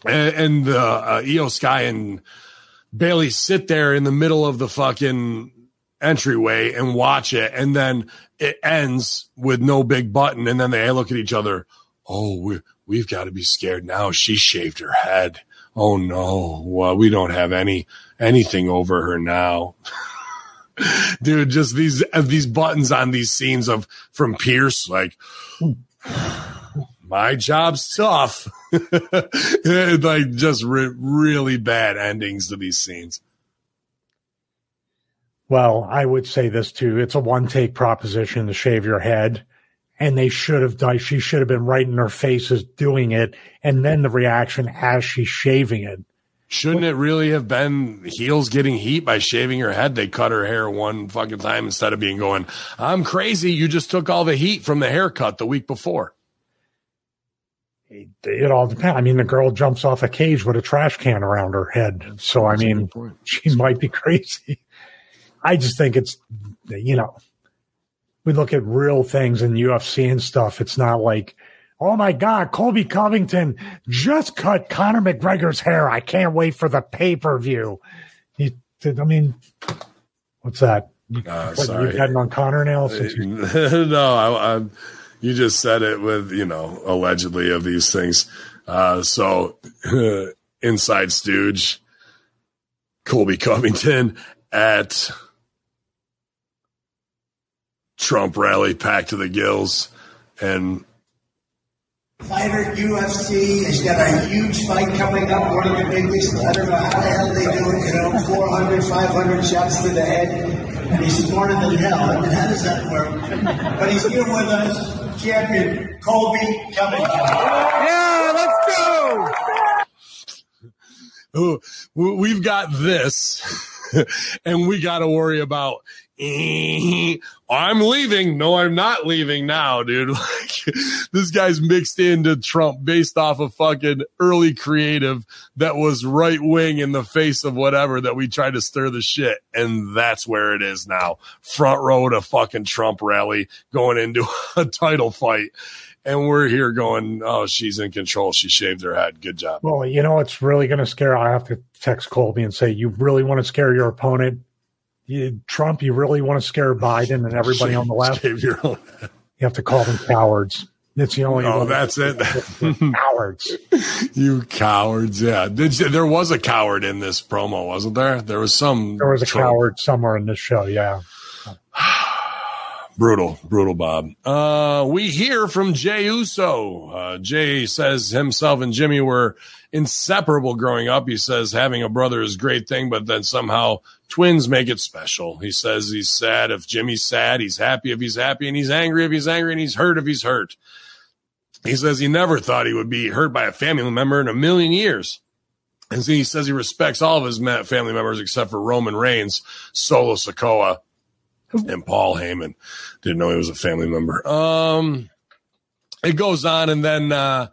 and, and uh, uh, Io Sky and Bayley sit there in the middle of the fucking entryway and watch it, and then it ends with no big button, and then they look at each other. Oh, we we've got to be scared now. She shaved her head. Oh no, well, we don't have any anything over her now. Dude, just these uh, these buttons on these scenes of from Pearce, like my job's tough. like just re- really bad endings to these scenes. Well, I would say this too. It's a one take proposition to shave your head. And they should have done, she should have been right in her faces doing it. And then the reaction as she's shaving it. Shouldn't it really have been heels getting heat by shaving her head? They cut her hair one fucking time instead of being going, I'm crazy. You just took all the heat from the haircut the week before. It, it all depends. I mean, the girl jumps off a cage with a trash can around her head. So, I mean, she might be crazy. I just think it's, you know, we look at real things in UFC and stuff. It's not like, oh my God, Colby Covington just cut Conor McGregor's hair. I can't wait for the pay per view. I mean, what's that? Uh, what, sorry. You betting on Conor now? You- no, I, I, you just said it with, you know, allegedly of these things. Uh, so, inside stooge, Colby Covington at Trump rally packed to the gills and Fighter UFC has got a huge fight coming up, one of the biggest. I don't know how the hell they do it, you know, 400, 500 shots to the head, and he's smarter than hell. I mean, how does that work? But he's here with us, champion Colby Covington. Yeah, let's go. Ooh, we've got this and we got to worry about I'm leaving. No, I'm not leaving now, dude. Like this guy's mixed into Trump based off of fucking early creative that was right wing in the face of whatever that we tried to stir the shit. And that's where it is now. Front row to fucking Trump rally going into a title fight. And we're here going, oh, she's in control. She shaved her head. Good job. Well, you know it's really going to scare? I have to text Colby and say, you really want to scare your opponent, you, Trump. You really want to scare Biden and everybody on the left. Shave your own head. You have to call them cowards. It's the only. Oh, that's it. cowards. you cowards. Yeah. You, there was a coward in this promo, wasn't there? There was some. There was a troll. coward somewhere in this show. Yeah. Brutal, brutal, Bob. Uh, we hear from Jay Uso. Uh, Jay says himself and Jimmy were inseparable growing up. He says having a brother is a great thing, but then somehow twins make it special. He says he's sad if Jimmy's sad, he's happy if he's happy, and he's angry if he's angry, and he's hurt if he's hurt. He says he never thought he would be hurt by a family member in a million years. And he says he respects all of his family members except for Roman Reigns, Solo Sikoa, and Paul Heyman. Didn't know he was a family member. Um, it goes on, and then uh,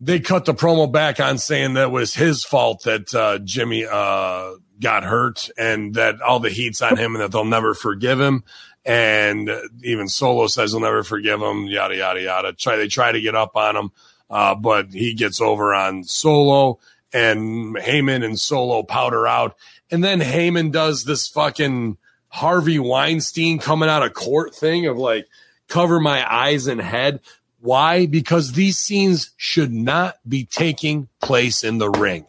they cut the promo back on saying that was his fault that uh, Jimmy uh, got hurt, and that all the heat's on him, and that they'll never forgive him. And even Solo says he'll never forgive him. Yada yada yada. Try they try to get up on him, uh, but he gets over on Solo, and Heyman and Solo powder out, and then Heyman does this fucking Harvey Weinstein coming out of court thing of like cover my eyes and head. Why? Because these scenes should not be taking place in the ring.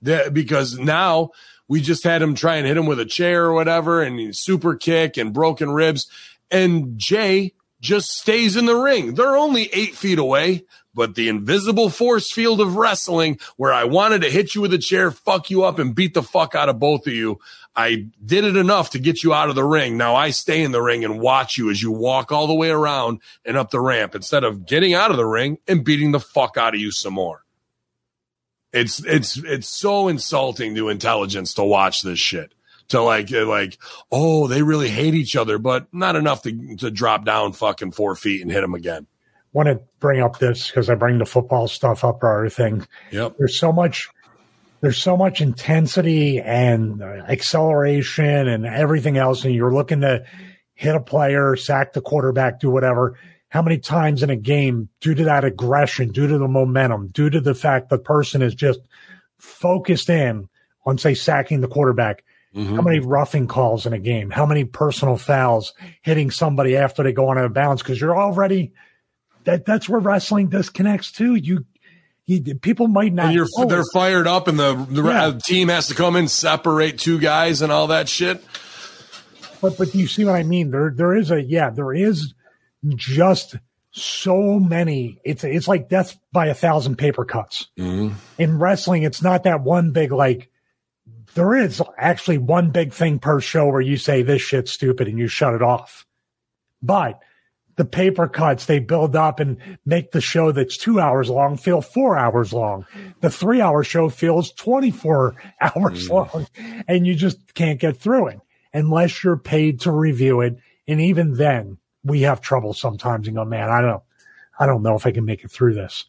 The- because now we just had him try and hit him with a chair or whatever and super kick and broken ribs. And Jay just stays in the ring. They're only eight feet away, but the invisible force field of wrestling where I wanted to hit you with a chair, fuck you up and beat the fuck out of both of you. I did it enough to get you out of the ring. Now I stay in the ring and watch you as you walk all the way around and up the ramp instead of getting out of the ring and beating the fuck out of you some more. It's it's it's so insulting to intelligence to watch this shit. to like like oh they really hate each other, but not enough to to drop down fucking four feet and hit them again. Want to bring up this because I bring the football stuff up or everything. Yep. There's so much. There's so much intensity and acceleration and everything else, and you're looking to hit a player, sack the quarterback, do whatever. How many times in a game, due to that aggression, due to the momentum, due to the fact the person is just focused in on, say, sacking the quarterback, Mm-hmm. how many roughing calls in a game? How many personal fouls hitting somebody after they go on out of bounds? Because you're already that that's where wrestling disconnects too. You, you people might not. And you're know they're fired up, and the the Yeah. uh, team has to come in, separate two guys, and all that shit. But but you see what I mean? There there is a yeah, there is just so many. It's it's like death by a thousand paper cuts. Mm-hmm. In wrestling, it's not that one big like. There is actually one big thing per show where you say this shit's stupid and you shut it off. But the paper cuts they build up and make the show that's two hours long feel four hours long. The three hour show feels 24 hours mm. long and you just can't get through it unless you're paid to review it. And even then we have trouble sometimes and go, man, I don't, I don't know if I can make it through this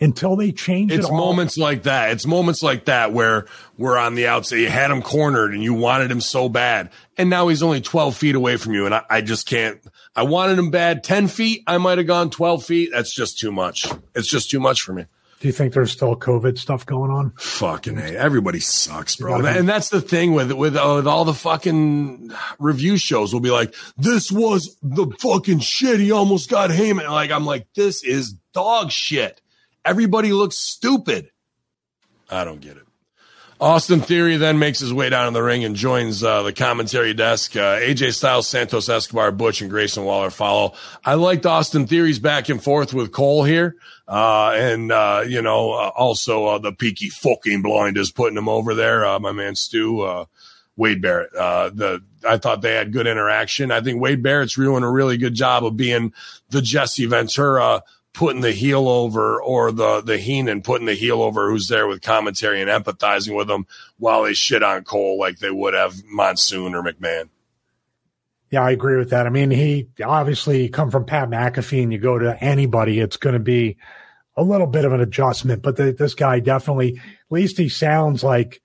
until they change It's it all. moments like that. It's moments like that where we're on the outside. You had him cornered and you wanted him so bad. And now he's only 12 feet away from you. And I, I just can't. I wanted him bad 10 feet. I might have gone 12 feet. That's just too much. It's just too much for me. Do you think there's still COVID stuff going on? Fucking a, everybody sucks, bro. And that's the thing with with, uh, with all the fucking review shows. Will be like, this was the fucking shit. He almost got Heyman. Like I'm like, this is dog shit. Everybody looks stupid. I don't get it. Austin Theory then makes his way down in the ring and joins uh, the commentary desk. Uh, AJ Styles, Santos Escobar, Butch, and Grayson Waller follow. I liked Austin Theory's back and forth with Cole here. Uh, and, uh, you know, uh, also uh, the peaky fucking blind is putting him over there. My man Stu, Wade Barrett. The I thought they had good interaction. I think Wade Barrett's doing a really good job of being the Jesse Ventura putting the heel over or the the Heenan putting the heel over who's there with commentary and empathizing with them while they shit on Cole like they would have Monsoon or McMahon. Yeah, I agree with that. I mean, he obviously come from Pat McAfee and you go to anybody, it's going to be a little bit of an adjustment. But the, this guy definitely, at least he sounds like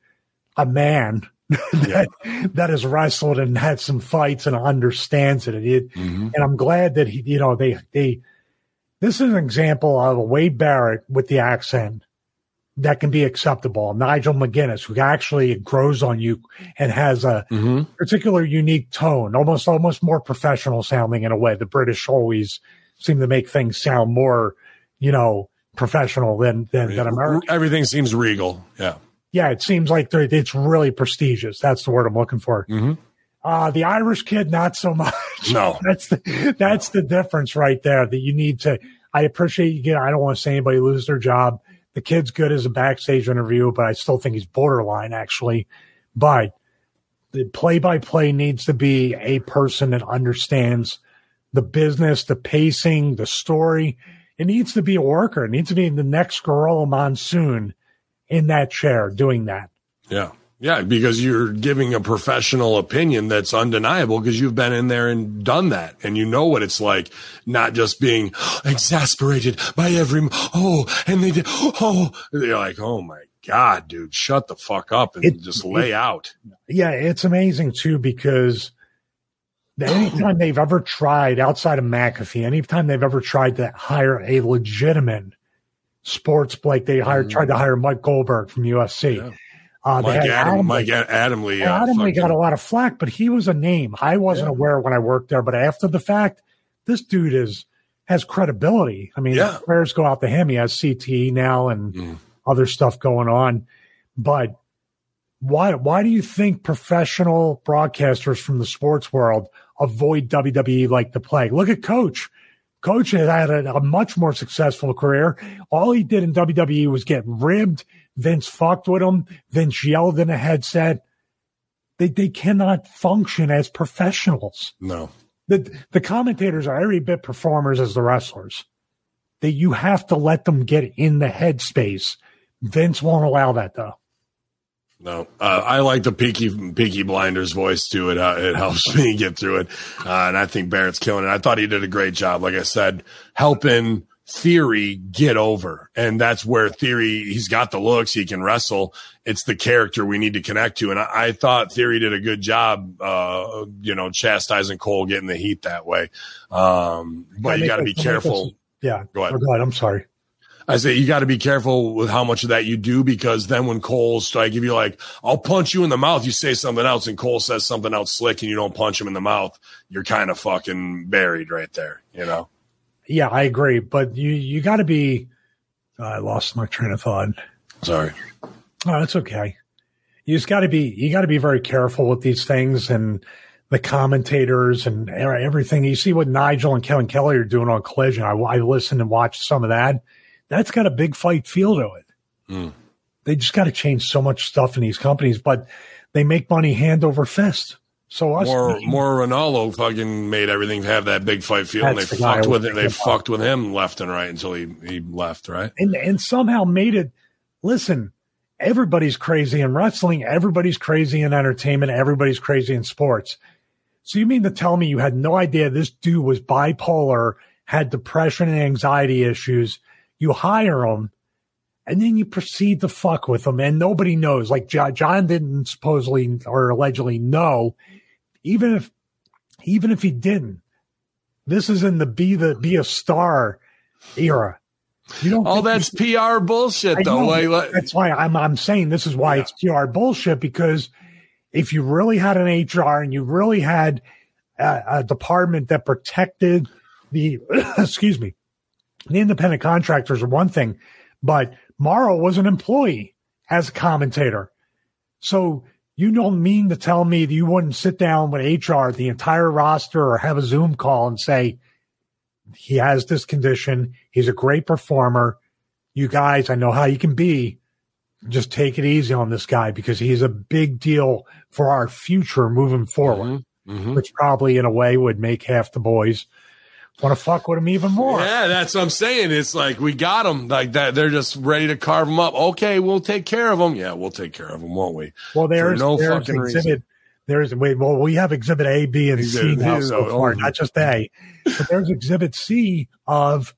a man that, that has wrestled and had some fights and understands it. And, it, mm-hmm. and I'm glad that he, you know, they, they, this is an example of a Wade Barrett with the accent that can be acceptable. Nigel McGuinness, who actually grows on you and has a mm-hmm. particular unique tone, almost almost more professional sounding in a way. The British always seem to make things sound more, you know, professional than than, than America. Everything seems regal. Yeah. Yeah, it seems like it's really prestigious. That's the word I'm looking for. Mm-hmm. Uh, the Irish kid, not so much. No. that's the that's the difference right there. That you need to. I appreciate you. Get, I don't want to see anybody lose their job. The kid's good as a backstage interview, but I still think he's borderline actually. But the play by play needs to be a person that understands the business, the pacing, the story. It needs to be a worker. It needs to be the next Gorilla Monsoon in that chair doing that. Yeah. Yeah, because you're giving a professional opinion that's undeniable because you've been in there and done that and you know what it's like, not just being exasperated by every, oh, and they did, oh, you're like, oh my God, dude, shut the fuck up and It- just lay it- out. Yeah, it's amazing too because anytime they've ever tried outside of McAfee, anytime they've ever tried to hire a legitimate sports like they hired mm-hmm. tried to hire Mike Goldberg from UFC. Yeah. Uh, Mike, Adam, Adam- Mike Ad- Adamle. uh, Adamle got a lot of flack, but he was a name. I wasn't aware when I worked there, but after the fact, this dude is has credibility. I mean, Yeah. prayers go out to him. He has CTE now and Mm. other stuff going on. But why why do you think professional broadcasters from the sports world avoid WWE like the plague? Look at Coach. Coach had a, a much more successful career. All he did in WWE was get ribbed. Vince fucked with him. Vince yelled in a headset. They they cannot function as professionals. no. The the commentators are every bit performers as the wrestlers. That you have to let them get in the headspace. Vince won't allow that though. No, uh, I like the Peaky Peaky Blinders voice too. It uh, it helps me get through it, uh, and I think Barrett's killing it. I thought he did a great job. Like I said, helping Theory get over, and that's where Theory he's got the looks, he can wrestle. It's the character we need to connect to, and I, I thought Theory did a good job. Uh, you know, chastising Cole, getting the heat that way. Um, but you got to be careful. Yeah, Go ahead. Oh, go ahead. I'm sorry. I say you got to be careful with how much of that you do because then when Cole strike, if you like, I'll punch you in the mouth, you say something else, and Cole says something else slick, and you don't punch him in the mouth, you're kind of fucking buried right there, you know. Yeah, I agree, but you you got to be. I lost my train of thought. Sorry. Oh, that's okay. You just got to be you got to be very careful with these things and the commentators and everything. You see what Nigel and Kevin Kelly are doing on Collision. I, I listened and watched some of that. That's got a big fight feel to it. Mm. They just got to change so much stuff in these companies, but they make money hand over fist. So us, More, more Ranallo fucking made everything have that big fight feel, and they the fucked with it. They about. fucked with him left and right until he he left, right? and and somehow made it. Listen, everybody's crazy in wrestling. Everybody's crazy in entertainment. Everybody's crazy in sports. So you mean to tell me you had no idea this dude was bipolar, had depression and anxiety issues? You hire him, and then you proceed to fuck with him, and nobody knows. Like John didn't supposedly or allegedly know, even if even if he didn't. This is in the be the be a star era. You don't. All that's PR bullshit, though. Like, that's why I'm I'm saying this is why it's PR bullshit because if you really had an HR and you really had a, a department that protected the excuse me, the independent contractors are one thing, but Mauro was an employee as a commentator. So you don't mean to tell me that you wouldn't sit down with HR, the entire roster, or have a Zoom call and say, he has this condition. He's a great performer. You guys, I know how you can be. Just take it easy on this guy because he's a big deal for our future moving forward, Mhm. which probably in a way would make half the boys want to fuck with them even more. Yeah, that's what I'm saying. It's like we got them like that. They're just ready to carve them up. Okay, we'll take care of them. Yeah, we'll take care of them, won't we? Well, there's, no there's fucking exhibit. reason. There's wait. Well, we have exhibit A, B, and C Exhibit- now so oh, far, oh. not just A. But there's exhibit C of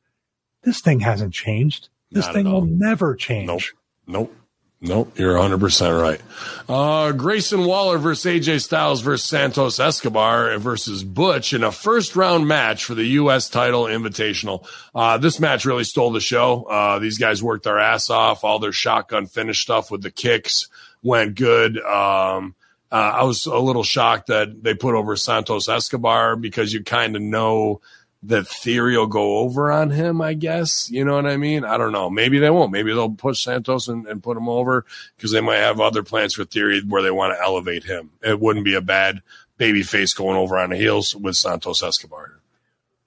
this thing hasn't changed. This Not thing will never change. Nope. Nope. Nope. You're 100% right. Uh, Grayson Waller versus AJ Styles versus Santos Escobar versus Butch in a first round match for the U.S. title invitational. Uh, this match really stole the show. Uh, these guys worked their ass off. All their shotgun finish stuff with the kicks went good. Um, uh, I was a little shocked that they put over Santos Escobar because you kind of know that theory will go over on him, I guess. You know what I mean? I don't know. Maybe they won't. Maybe they'll push Santos and, and put him over because they might have other plans for theory where they want to elevate him. It wouldn't be a bad baby face going over on the heels with Santos Escobar.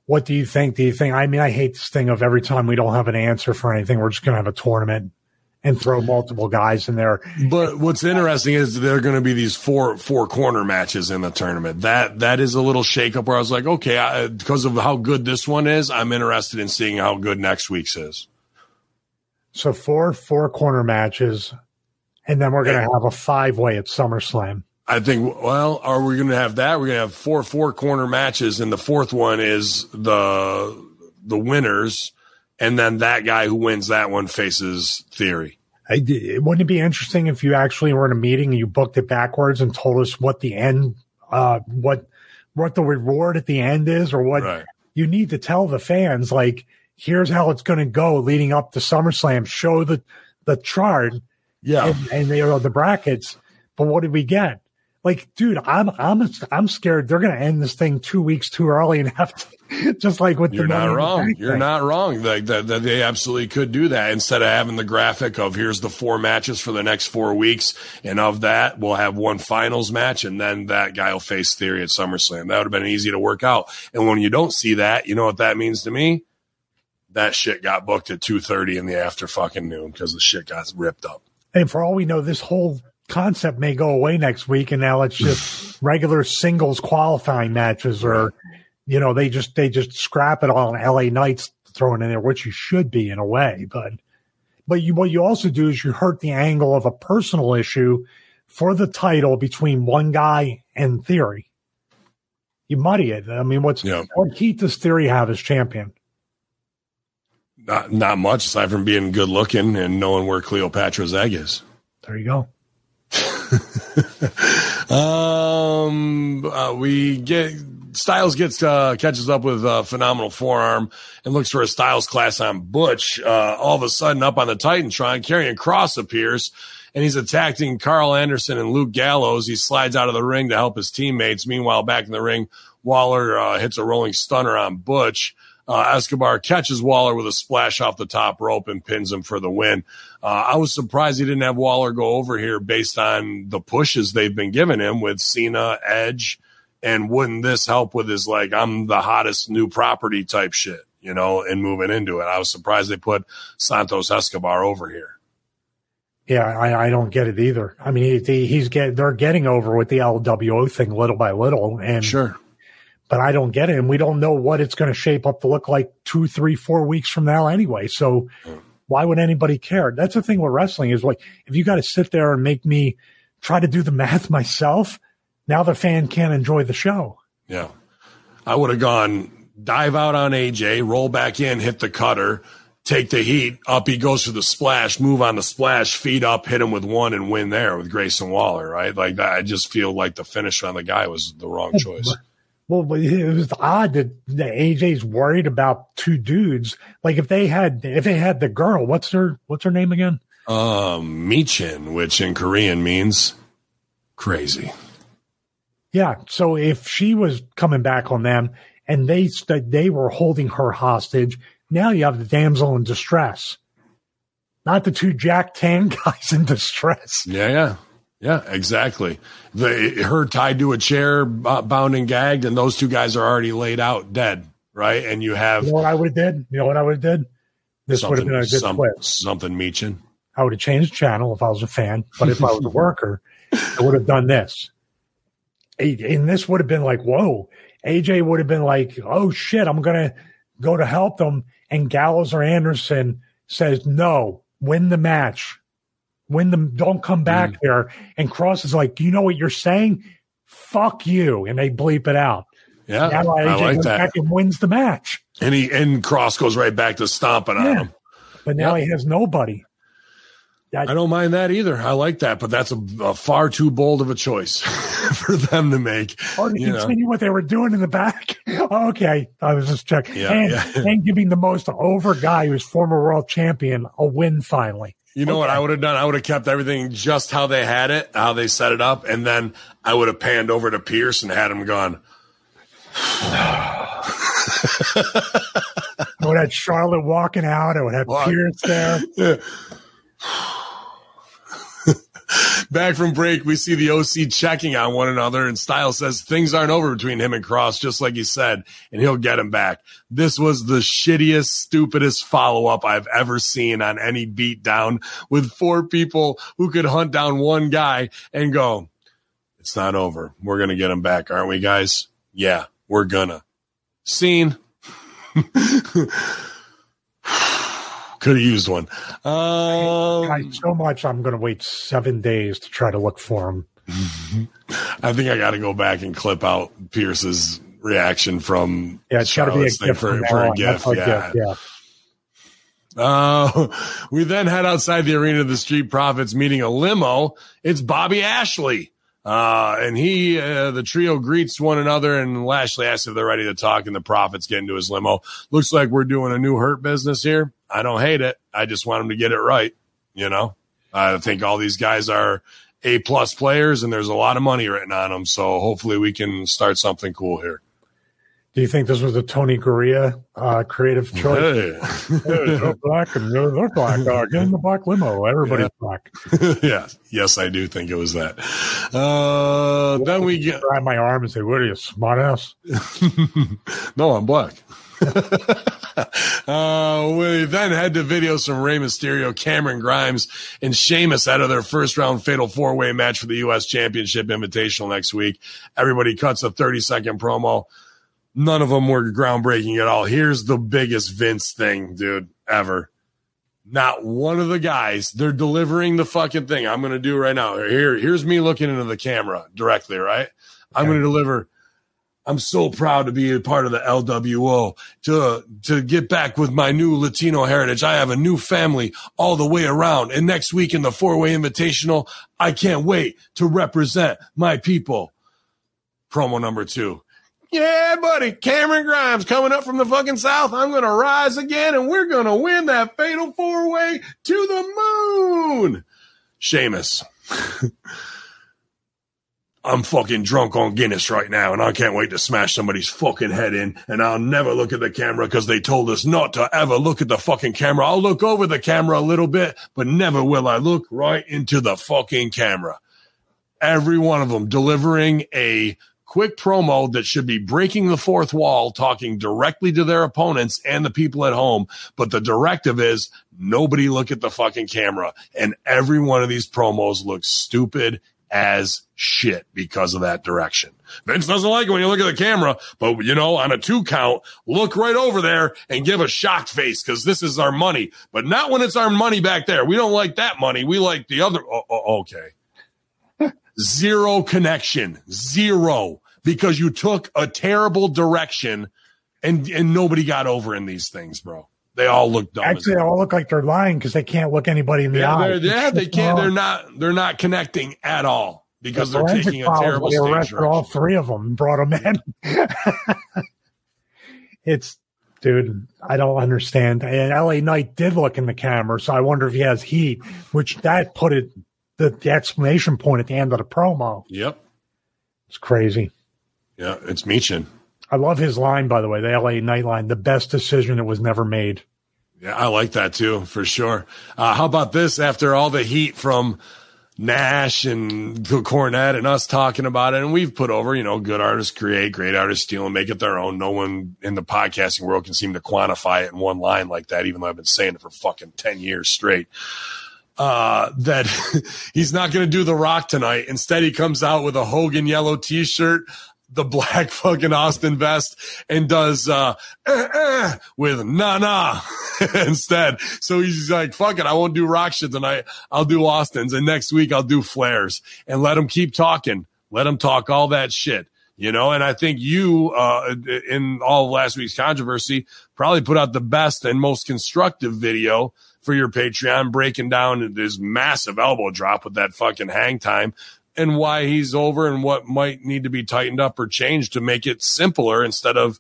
What do you think? Do you think? I mean, I hate this thing of every time we don't have an answer for anything, we're just going to have a tournament and throw multiple guys in there. But what's interesting is there are going to be these four four corner matches in the tournament. That that is a little shakeup where I was like, okay, I, because of how good this one is, I'm interested in seeing how good next week's is. So four four corner matches, and then we're going to have a five way at SummerSlam. I think. Well, are we going to have that? We're going to have four four corner matches, and the fourth one is the the winners, and then that guy who wins that one faces Theory. I, wouldn't it be interesting if you actually were in a meeting and you booked it backwards and told us what the end, uh, what what the reward at the end is, or what Right. you need to tell the fans? Like, here's how it's going to go leading up to SummerSlam. Show the the chart Yeah. and, and they are the brackets. But what did we get? Like, dude, I'm I'm I'm scared they're going to end this thing two weeks too early and have to just like with You're the not the wrong. You're thing. not wrong. Like that, that they absolutely could do that instead of having the graphic of here's the four matches for the next four weeks, and of that we'll have one finals match, and then that guy will face Theory at SummerSlam. That would have been easy to work out. And when you don't see that, you know what that means to me? That shit got booked at two thirty in the after fucking noon because the shit got ripped up. And for all we know, this whole concept may go away next week, and now it's just regular singles qualifying matches, or you know, they just they just scrap it all, and LA Knights thrown in there, which you should be in a way, but but you what you also do is you hurt the angle of a personal issue for the title between one guy and Theory. You muddy it. I mean, what's Yeah. what heat does Theory have as champion? Not not much aside from being good looking and knowing where Cleopatra's egg is. There you go. Um, uh, we get Styles gets uh, catches up with uh, phenomenal forearm and looks for a Styles Clash on Butch. Uh, all of a sudden, up on the Titantron, Karrion Kross appears and he's attacking Karl Anderson and Luke Gallows. He slides out of the ring to help his teammates. Meanwhile, back in the ring, Waller uh, hits a rolling stunner on Butch. Uh, Escobar catches Waller with a splash off the top rope and pins him for the win. Uh, I was surprised he didn't have Waller go over here based on the pushes they've been giving him with Cena, Edge, and wouldn't this help with his like I'm the hottest new property type shit, you know, and moving into it. I was surprised they put Santos Escobar over here. Yeah, I, I don't get it either. I mean, he, he's get they're getting over with the LWO thing little by little, and Sure. But I don't get it, and we don't know what it's going to shape up to look like two, three, four weeks from now anyway. So why would anybody care? That's the thing with wrestling is like if you got to sit there and make me try to do the math myself, now the fan can't enjoy the show. Yeah. I would have gone dive out on AJ, roll back in, hit the cutter, take the heat, up he goes for the splash, move on the splash, feet up, hit him with one and win there with Grayson Waller, right? Like that. I just feel like the finish on the guy was the wrong choice. Well, it was odd that, AJ's worried about two dudes. Like if they had if they had the girl, what's her what's her name again? Um, Michin, which in Korean means crazy. Yeah. So if she was coming back on them and they st- they were holding her hostage, now you have the damsel in distress, not the two Jack Tan guys in distress. Yeah, yeah. Yeah, exactly. The her tied to a chair, bound and gagged, and those two guys are already laid out dead, right? And you have You know what I would have did? You know what I would have did? This would have been a good some- twist. something Michin. I would have changed channel if I was a fan, but if I was a worker, I would have done this. And this would have been like, whoa. AJ would have been like, oh shit, I'm going to go to help them. And Gallows or Anderson says, no, win the match. Win them. Don't come back Mm. here. And Kross is like, you know what you're saying? Fuck you. And they bleep it out. Yeah, Now AJ I like that. back and wins the match. And he and Kross goes right back to stomping on him. But now he has nobody. I don't mind that either. I like that, but that's a, a far too bold of a choice for them to make. Oh, to you know. continue what they were doing in the back. okay, I was just checking. Yeah, and, yeah. and giving the most over guy who's former world champion a win finally. You know what I would have done? I would have kept everything just how they had it, how they set it up, and then I would have panned over to Pearce and had him gone. I would have Charlotte walking out. I would have Walk. Pearce there. Back from break, we see the OC checking on one another, and Styles says things aren't over between him and Kross, just like he said, and he'll get him back. This was the shittiest, stupidest follow up I've ever seen on any beatdown with four people who could hunt down one guy and go, It's not over. We're going to get him back, aren't we, guys? Yeah, we're gonna. Scene. Could have used one. Um, I, so much I'm going to wait seven days to try to look for him. I think I got to go back and clip out Pearce's reaction from Yeah, it's got to be a gift for, for a gift. Yeah. gift, yeah. Uh, we then head outside the arena of the Street Profits, meeting a limo. It's Bobby Lashley. Uh, and he, uh, the trio greets one another and Lashley asks if they're ready to talk and the Profits get into his limo. Looks like we're doing a new hurt business here. I don't hate it. I just want him to get it right. You know, I think all these guys are A plus players and there's a lot of money written on them. So hopefully we can start something cool here. Do you think this was a Tony Gurria uh, creative choice? Hey. Hey, you're black and you're, they're black. Uh, get in the black limo. Everybody's black. yes, yes, I do think it was that. Uh, then we get grab my arm and say, "What are you, smart ass?" no, I'm black. uh, we then head to videos from Rey Mysterio, Cameron Grimes, and Sheamus out of their first round fatal four way match for the U.S. Championship Invitational next week. Everybody cuts a 30 second promo. None of them were groundbreaking at all. Here's the biggest Vince thing, dude, ever. Not one of the guys. They're delivering the fucking thing. I'm going to do right now. Here, here's me looking into the camera directly. Right. I'm going to deliver. I'm so proud to be a part of the LWO to to get back with my new Latino heritage. I have a new family all the way around. And next week in the four way invitational, I can't wait to represent my people. Promo number two. Yeah, buddy, Cameron Grimes coming up from the fucking south. I'm going to rise again and we're going to win that fatal four way to the moon. Sheamus. I'm fucking drunk on Guinness right now and I can't wait to smash somebody's fucking head in and I'll never look at the camera because they told us not to ever look at the fucking camera. I'll look over the camera a little bit, but never will I look right into the fucking camera. Every one of them delivering a quick promo that should be breaking the fourth wall, talking directly to their opponents and the people at home. But the directive is nobody look at the fucking camera. And every one of these promos looks stupid as shit because of that direction. Vince doesn't like it when you look at the camera, but you know, on a two count, look right over there and give a shocked face because this is our money, but not when it's our money back there. We don't like that money. We like the other. Oh, oh, okay. Zero connection. Zero because you took a terrible direction and, and nobody got over in these things, bro. They all look dumb. Actually, they all look like they're lying because they can't look anybody in the yeah, eye. yeah, they can't. They're not. They're not connecting at all because they're taking a terrible They arrested all three of them and brought them in. it's, dude, I don't understand. And LA Knight did look in the camera, so I wonder if he has heat, which that put it the, the exclamation point at the end of the promo. Yep. It's crazy. Yeah, it's Michin. I love his line, by the way, the LA Knight line, the best decision that was never made. Yeah, I like that too, for sure. Uh, how about this? After all the heat from Nash and Cornette and us talking about it, and we've put over, you know, good artists create, great artists steal and make it their own. No one in the podcasting world can seem to quantify it in one line like that, even though I've been saying it for fucking 10 years straight. Uh, that he's not going to do the rock tonight. Instead, he comes out with a Hogan yellow t shirt, the black fucking Austin vest, and does, uh, eh, eh, with nah instead. So he's like, fuck it. I won't do rock shit tonight. I'll do Austin's and next week I'll do flares and let him keep talking. Let him talk all that shit. You know, and I think you, uh, in all of last week's controversy, probably put out the best and most constructive video for your Patreon, breaking down this massive elbow drop with that fucking hang time and why he's over and what might need to be tightened up or changed to make it simpler instead of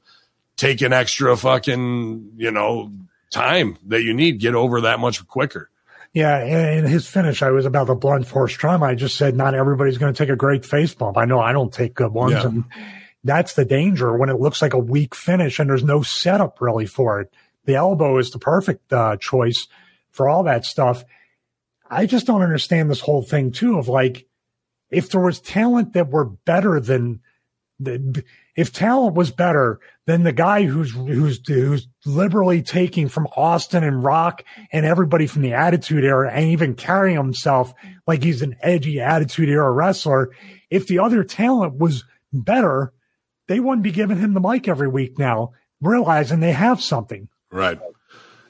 taking extra fucking, you know, time that you need get over that much quicker. Yeah, and his finish, I was about the blunt force trauma. I just said not everybody's going to take a great face bump. I know I don't take good ones, Yeah. and that's the danger when it looks like a weak finish and there's no setup really for it. The elbow is the perfect uh, choice for all that stuff. I just don't understand this whole thing too of like if there was talent that were better than if talent was better than the guy who's who's who's liberally taking from Austin and Rock and everybody from the Attitude Era and even carrying himself like he's an edgy Attitude Era wrestler, if the other talent was better, they wouldn't be giving him the mic every week now, realizing they have something. Right.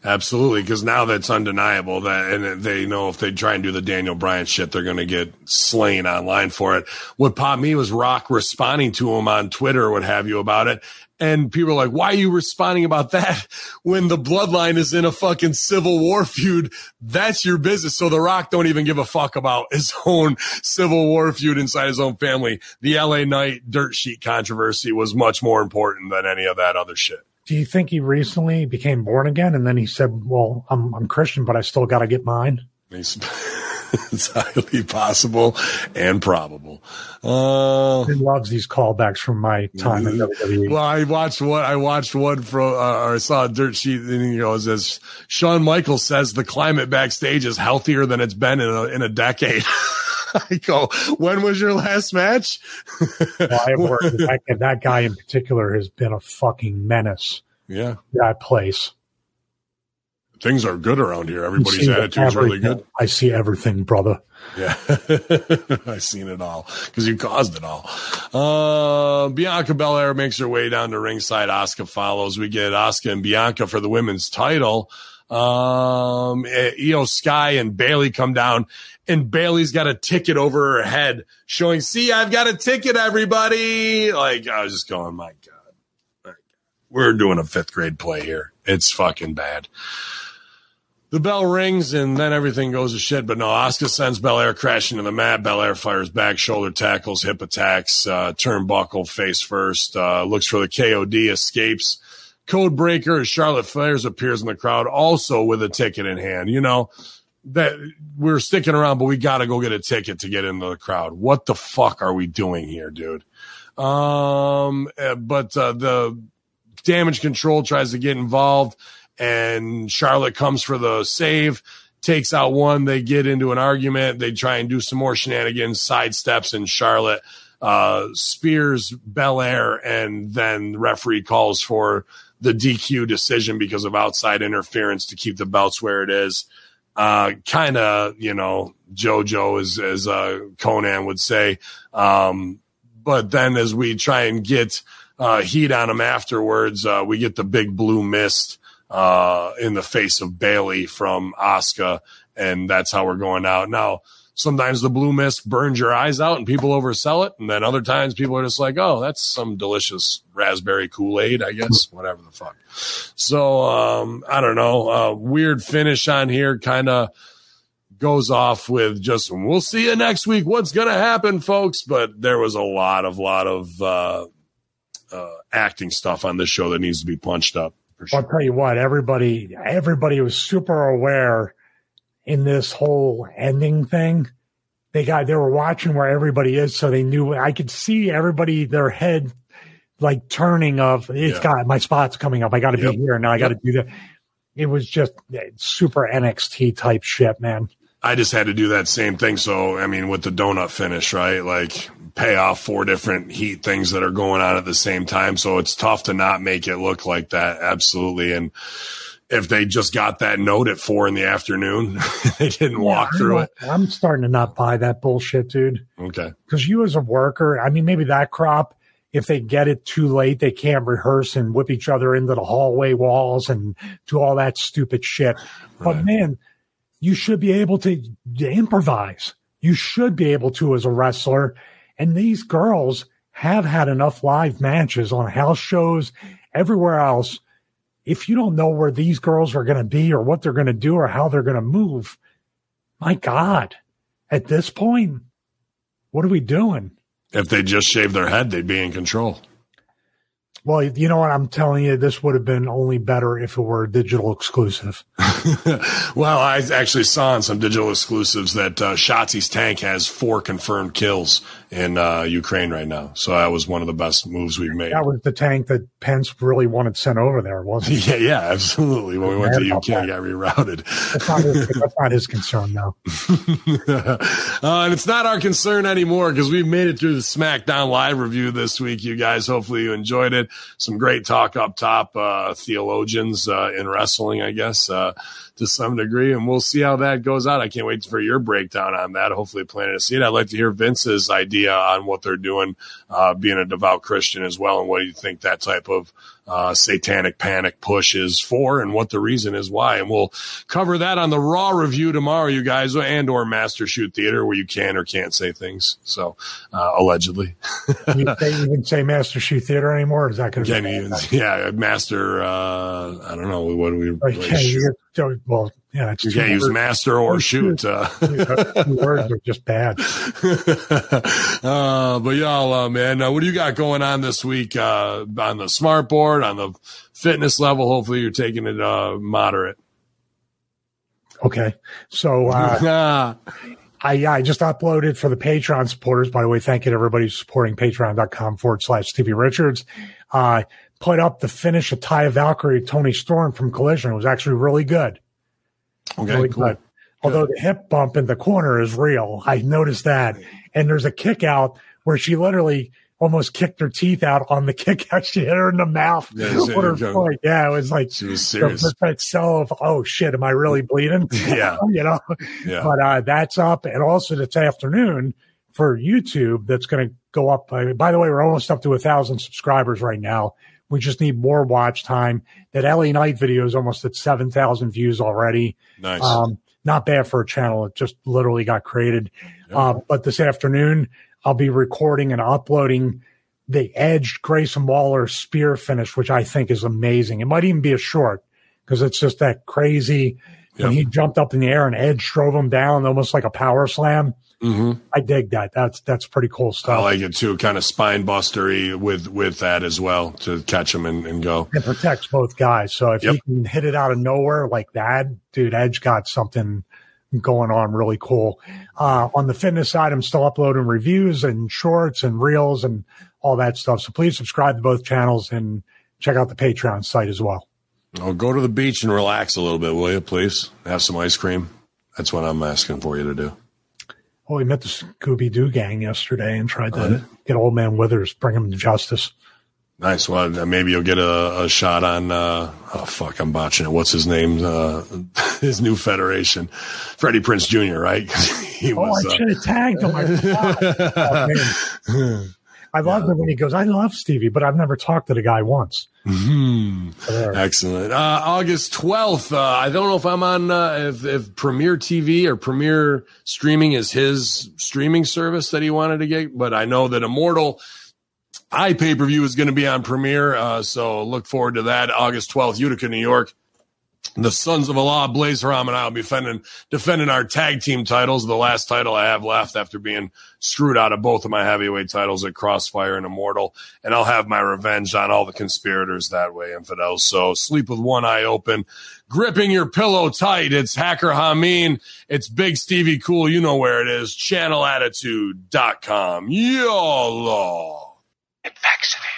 Absolutely, because now that's undeniable that, and they know if they try and do the Daniel Bryan shit, they're going to get slain online for it. What popped me was Rock responding to him on Twitter what have you about it. And people are like, why are you responding about that when the bloodline is in a fucking civil war feud? That's your business. So the Rock don't even give a fuck about his own civil war feud inside his own family. The LA Knight dirt sheet controversy was much more important than any of that other shit. Do you think he recently became born again and then he said, Well, I'm I'm Christian, but I still gotta get mine? It's, highly possible and probable. Uh, He loves these callbacks from my time in WWE. well, I watched one. I watched one from, uh, or I saw a dirt sheet, and he goes, "As Shawn Michaels says, the climate backstage is healthier than it's been in a, in a decade." I go, "When was your last match?" Well, I have worked with that, and that guy in particular has been a fucking menace. yeah, That place. things are good around here. Everybody's attitude's really good. I see everything, brother. Yeah, I've seen it all because you caused it all. Uh, Bianca Belair makes her way down to ringside. Asuka follows. We get Asuka and Bianca for the women's title. Um, Iyo Sky and Bayley come down, and Bayley's got a ticket over her head showing, see, I've got a ticket, everybody. Like, I was just going, my God. We're doing a fifth grade play here. It's fucking bad. The bell rings and then everything goes to shit. But no, Asuka sends Belair crashing to the mat. Belair fires back, shoulder tackles, hip attacks, uh, turnbuckle face first, uh, looks for the KOD, escapes. Code breaker as Charlotte Flair appears in the crowd, also with a ticket in hand. You know, that we're sticking around, but we got to go get a ticket to get into the crowd. What the fuck are we doing here, dude? Um, uh, but uh, the damage control tries to get involved and Charlotte comes for the save, takes out one. They get into an argument. They try and do some more shenanigans, sidesteps, and Charlotte uh, spears Belair, and then the referee calls for the DQ decision because of outside interference to keep the belts where it is. Uh, kind of, you know, JoJo, as, as uh, Conan would say. Um, but then as we try and get uh, heat on him afterwards, uh, we get the big blue mist uh, in the face of Bayley from Asuka, and that's how we're going out. Now, sometimes the blue mist burns your eyes out and people oversell it, and then other times people are just like, "Oh, that's some delicious raspberry Kool Aid, I guess, whatever the fuck." So um, I don't know. Uh, weird finish on here, kind of goes off with just we'll see you next week what's going to happen folks but there was a lot of lot of uh, uh, acting stuff on this show that needs to be punched up Sure. I'll tell you what, everybody, everybody was super aware in this whole ending thing. They got, they were watching where everybody is. So they knew I could see everybody, their head like turning of it's yeah. got my spot's coming up. I got to yep. be here. Now I got to yep. do that. It was just eh, super NXT type shit, man. I just had to do that same thing. So, I mean, with the donut finish, right? Like pay off four different heat things that are going on at the same time. So it's tough to not make it look like that. Absolutely. And if they just got that note at four in the afternoon, they didn't yeah, walk through it. I'm starting to not buy that bullshit, dude. Okay. Because you as a worker, I mean, maybe that crop, if they get it too late, they can't rehearse and whip each other into the hallway walls and do all that stupid shit. Right. But man, you should be able to improvise. You should be able to as a wrestler and these girls have had enough live matches on house shows, everywhere else. If you don't know where these girls are going to be or what they're going to do or how they're going to move, my God, at this point, what are we doing? If they just shaved their head, they'd be in control. Well, you know what? I'm telling you, this would have been only better if it were digital exclusive. well, I actually saw on some digital exclusives that uh, Shotzi's tank has four confirmed kills in uh, Ukraine right now. So that was one of the best moves we've made. That was the tank that Pence really wanted sent over there, wasn't it? Yeah, yeah, absolutely. When we went to UK, got rerouted. That's not his, that's not his concern now. uh, and it's not our concern anymore because we've made it through the SmackDown live review this week. You guys, hopefully you enjoyed it. Some great talk up top, uh, theologians uh, in wrestling, I guess. To some degree, and we'll see how that goes out. I can't wait for your breakdown on that. Hopefully, planning to see it. I'd like to hear Vince's idea on what they're doing, uh, being a devout Christian as well, and what do you think that type of uh, satanic panic push is for, and what the reason is why. And we'll cover that on the Raw review tomorrow, you guys, and or Master Shoot Theater, where you can or can't say things. So uh, allegedly, you can't even say Master Shoot Theater anymore? Is that going to yeah, Master. Uh, I don't know. What do we? Like, well, yeah, it's you can't use master or shoot. Uh. words are just bad. uh, but y'all, uh, man, uh, what do you got going on this week uh, on the smart board, on the fitness level? Hopefully, you're taking it uh, moderate. Okay, so uh, I I just uploaded for the Patreon supporters. By the way, thank you to everybody supporting Patreon.com forward slash Stevie Richards. Uh, put up the finish of Taya Valkyrie, Toni Storm from Collision. It was actually really good. Okay, really cool. Good. Although the hip bump in the corner is real, I noticed that. And there's a kick out where she literally almost kicked her teeth out on the kick out. She hit her in the mouth. Yeah, her yeah it was like she was serious. The perfect sell of oh shit, am I really bleeding? Yeah, you know. Yeah. But uh, that's up, and also this afternoon for YouTube, that's going to go up. By, by the way, we're almost up to a thousand subscribers right now We just need more watch time. That LA Knight video is almost at 7,000 views already. Nice. Um, not bad for a channel. It just literally got created. Uh, but this afternoon, I'll be recording and uploading the edged Grayson Waller spear finish, which I think is amazing. It might even be a short because it's just that crazy. When he jumped up in the air and Edge drove him down almost like a power slam. Mhm. I dig that. That's that's pretty cool stuff. I like it too, kind of spine bustery with with that as well to catch him and, and go. it protects both guys. So if Yep. he can hit it out of nowhere like that, dude, Edge got something going on really cool. Uh, on the fitness side, I'm still uploading reviews and shorts and reels and all that stuff. So please subscribe to both channels and check out the Patreon site as well. Oh, go to the beach and relax a little bit, will you, please? Have some ice cream. That's what I'm asking for you to do. Oh, he met the Scooby Doo gang yesterday and tried to yeah? get old man Withers, bring him to justice. Nice. Well, maybe you'll get a, a shot on. Uh, oh fuck, I'm botching it. What's his name? Uh, his new federation, Freddie Prinze Jr. Right? he Oh, was. I uh, should have tagged him. I. Oh, I love it when he goes, I love Stevie, but I've never talked to the guy once. hmm. Excellent. Uh, August 12th. Uh, I don't know if I'm on, uh, if, if Premiere TV or Premier Streaming is his streaming service that he wanted to get, but I know that Immortal I pay per view is going to be on Premiere. Uh, so look forward to that. August 12th, Utica, New York. The Sons of Allah, Blaze Haram, and I will be defending, defending our tag team titles, the last title I have left after being screwed out of both of my heavyweight titles at Crossfire and Immortal. And I'll have my revenge on all the conspirators that way, infidels. So sleep with one eye open, gripping your pillow tight. It's Hacker Hameen. It's Big Stevie Cool. You know where it is. Channelattitude.com. YOLO. Get vaccinated.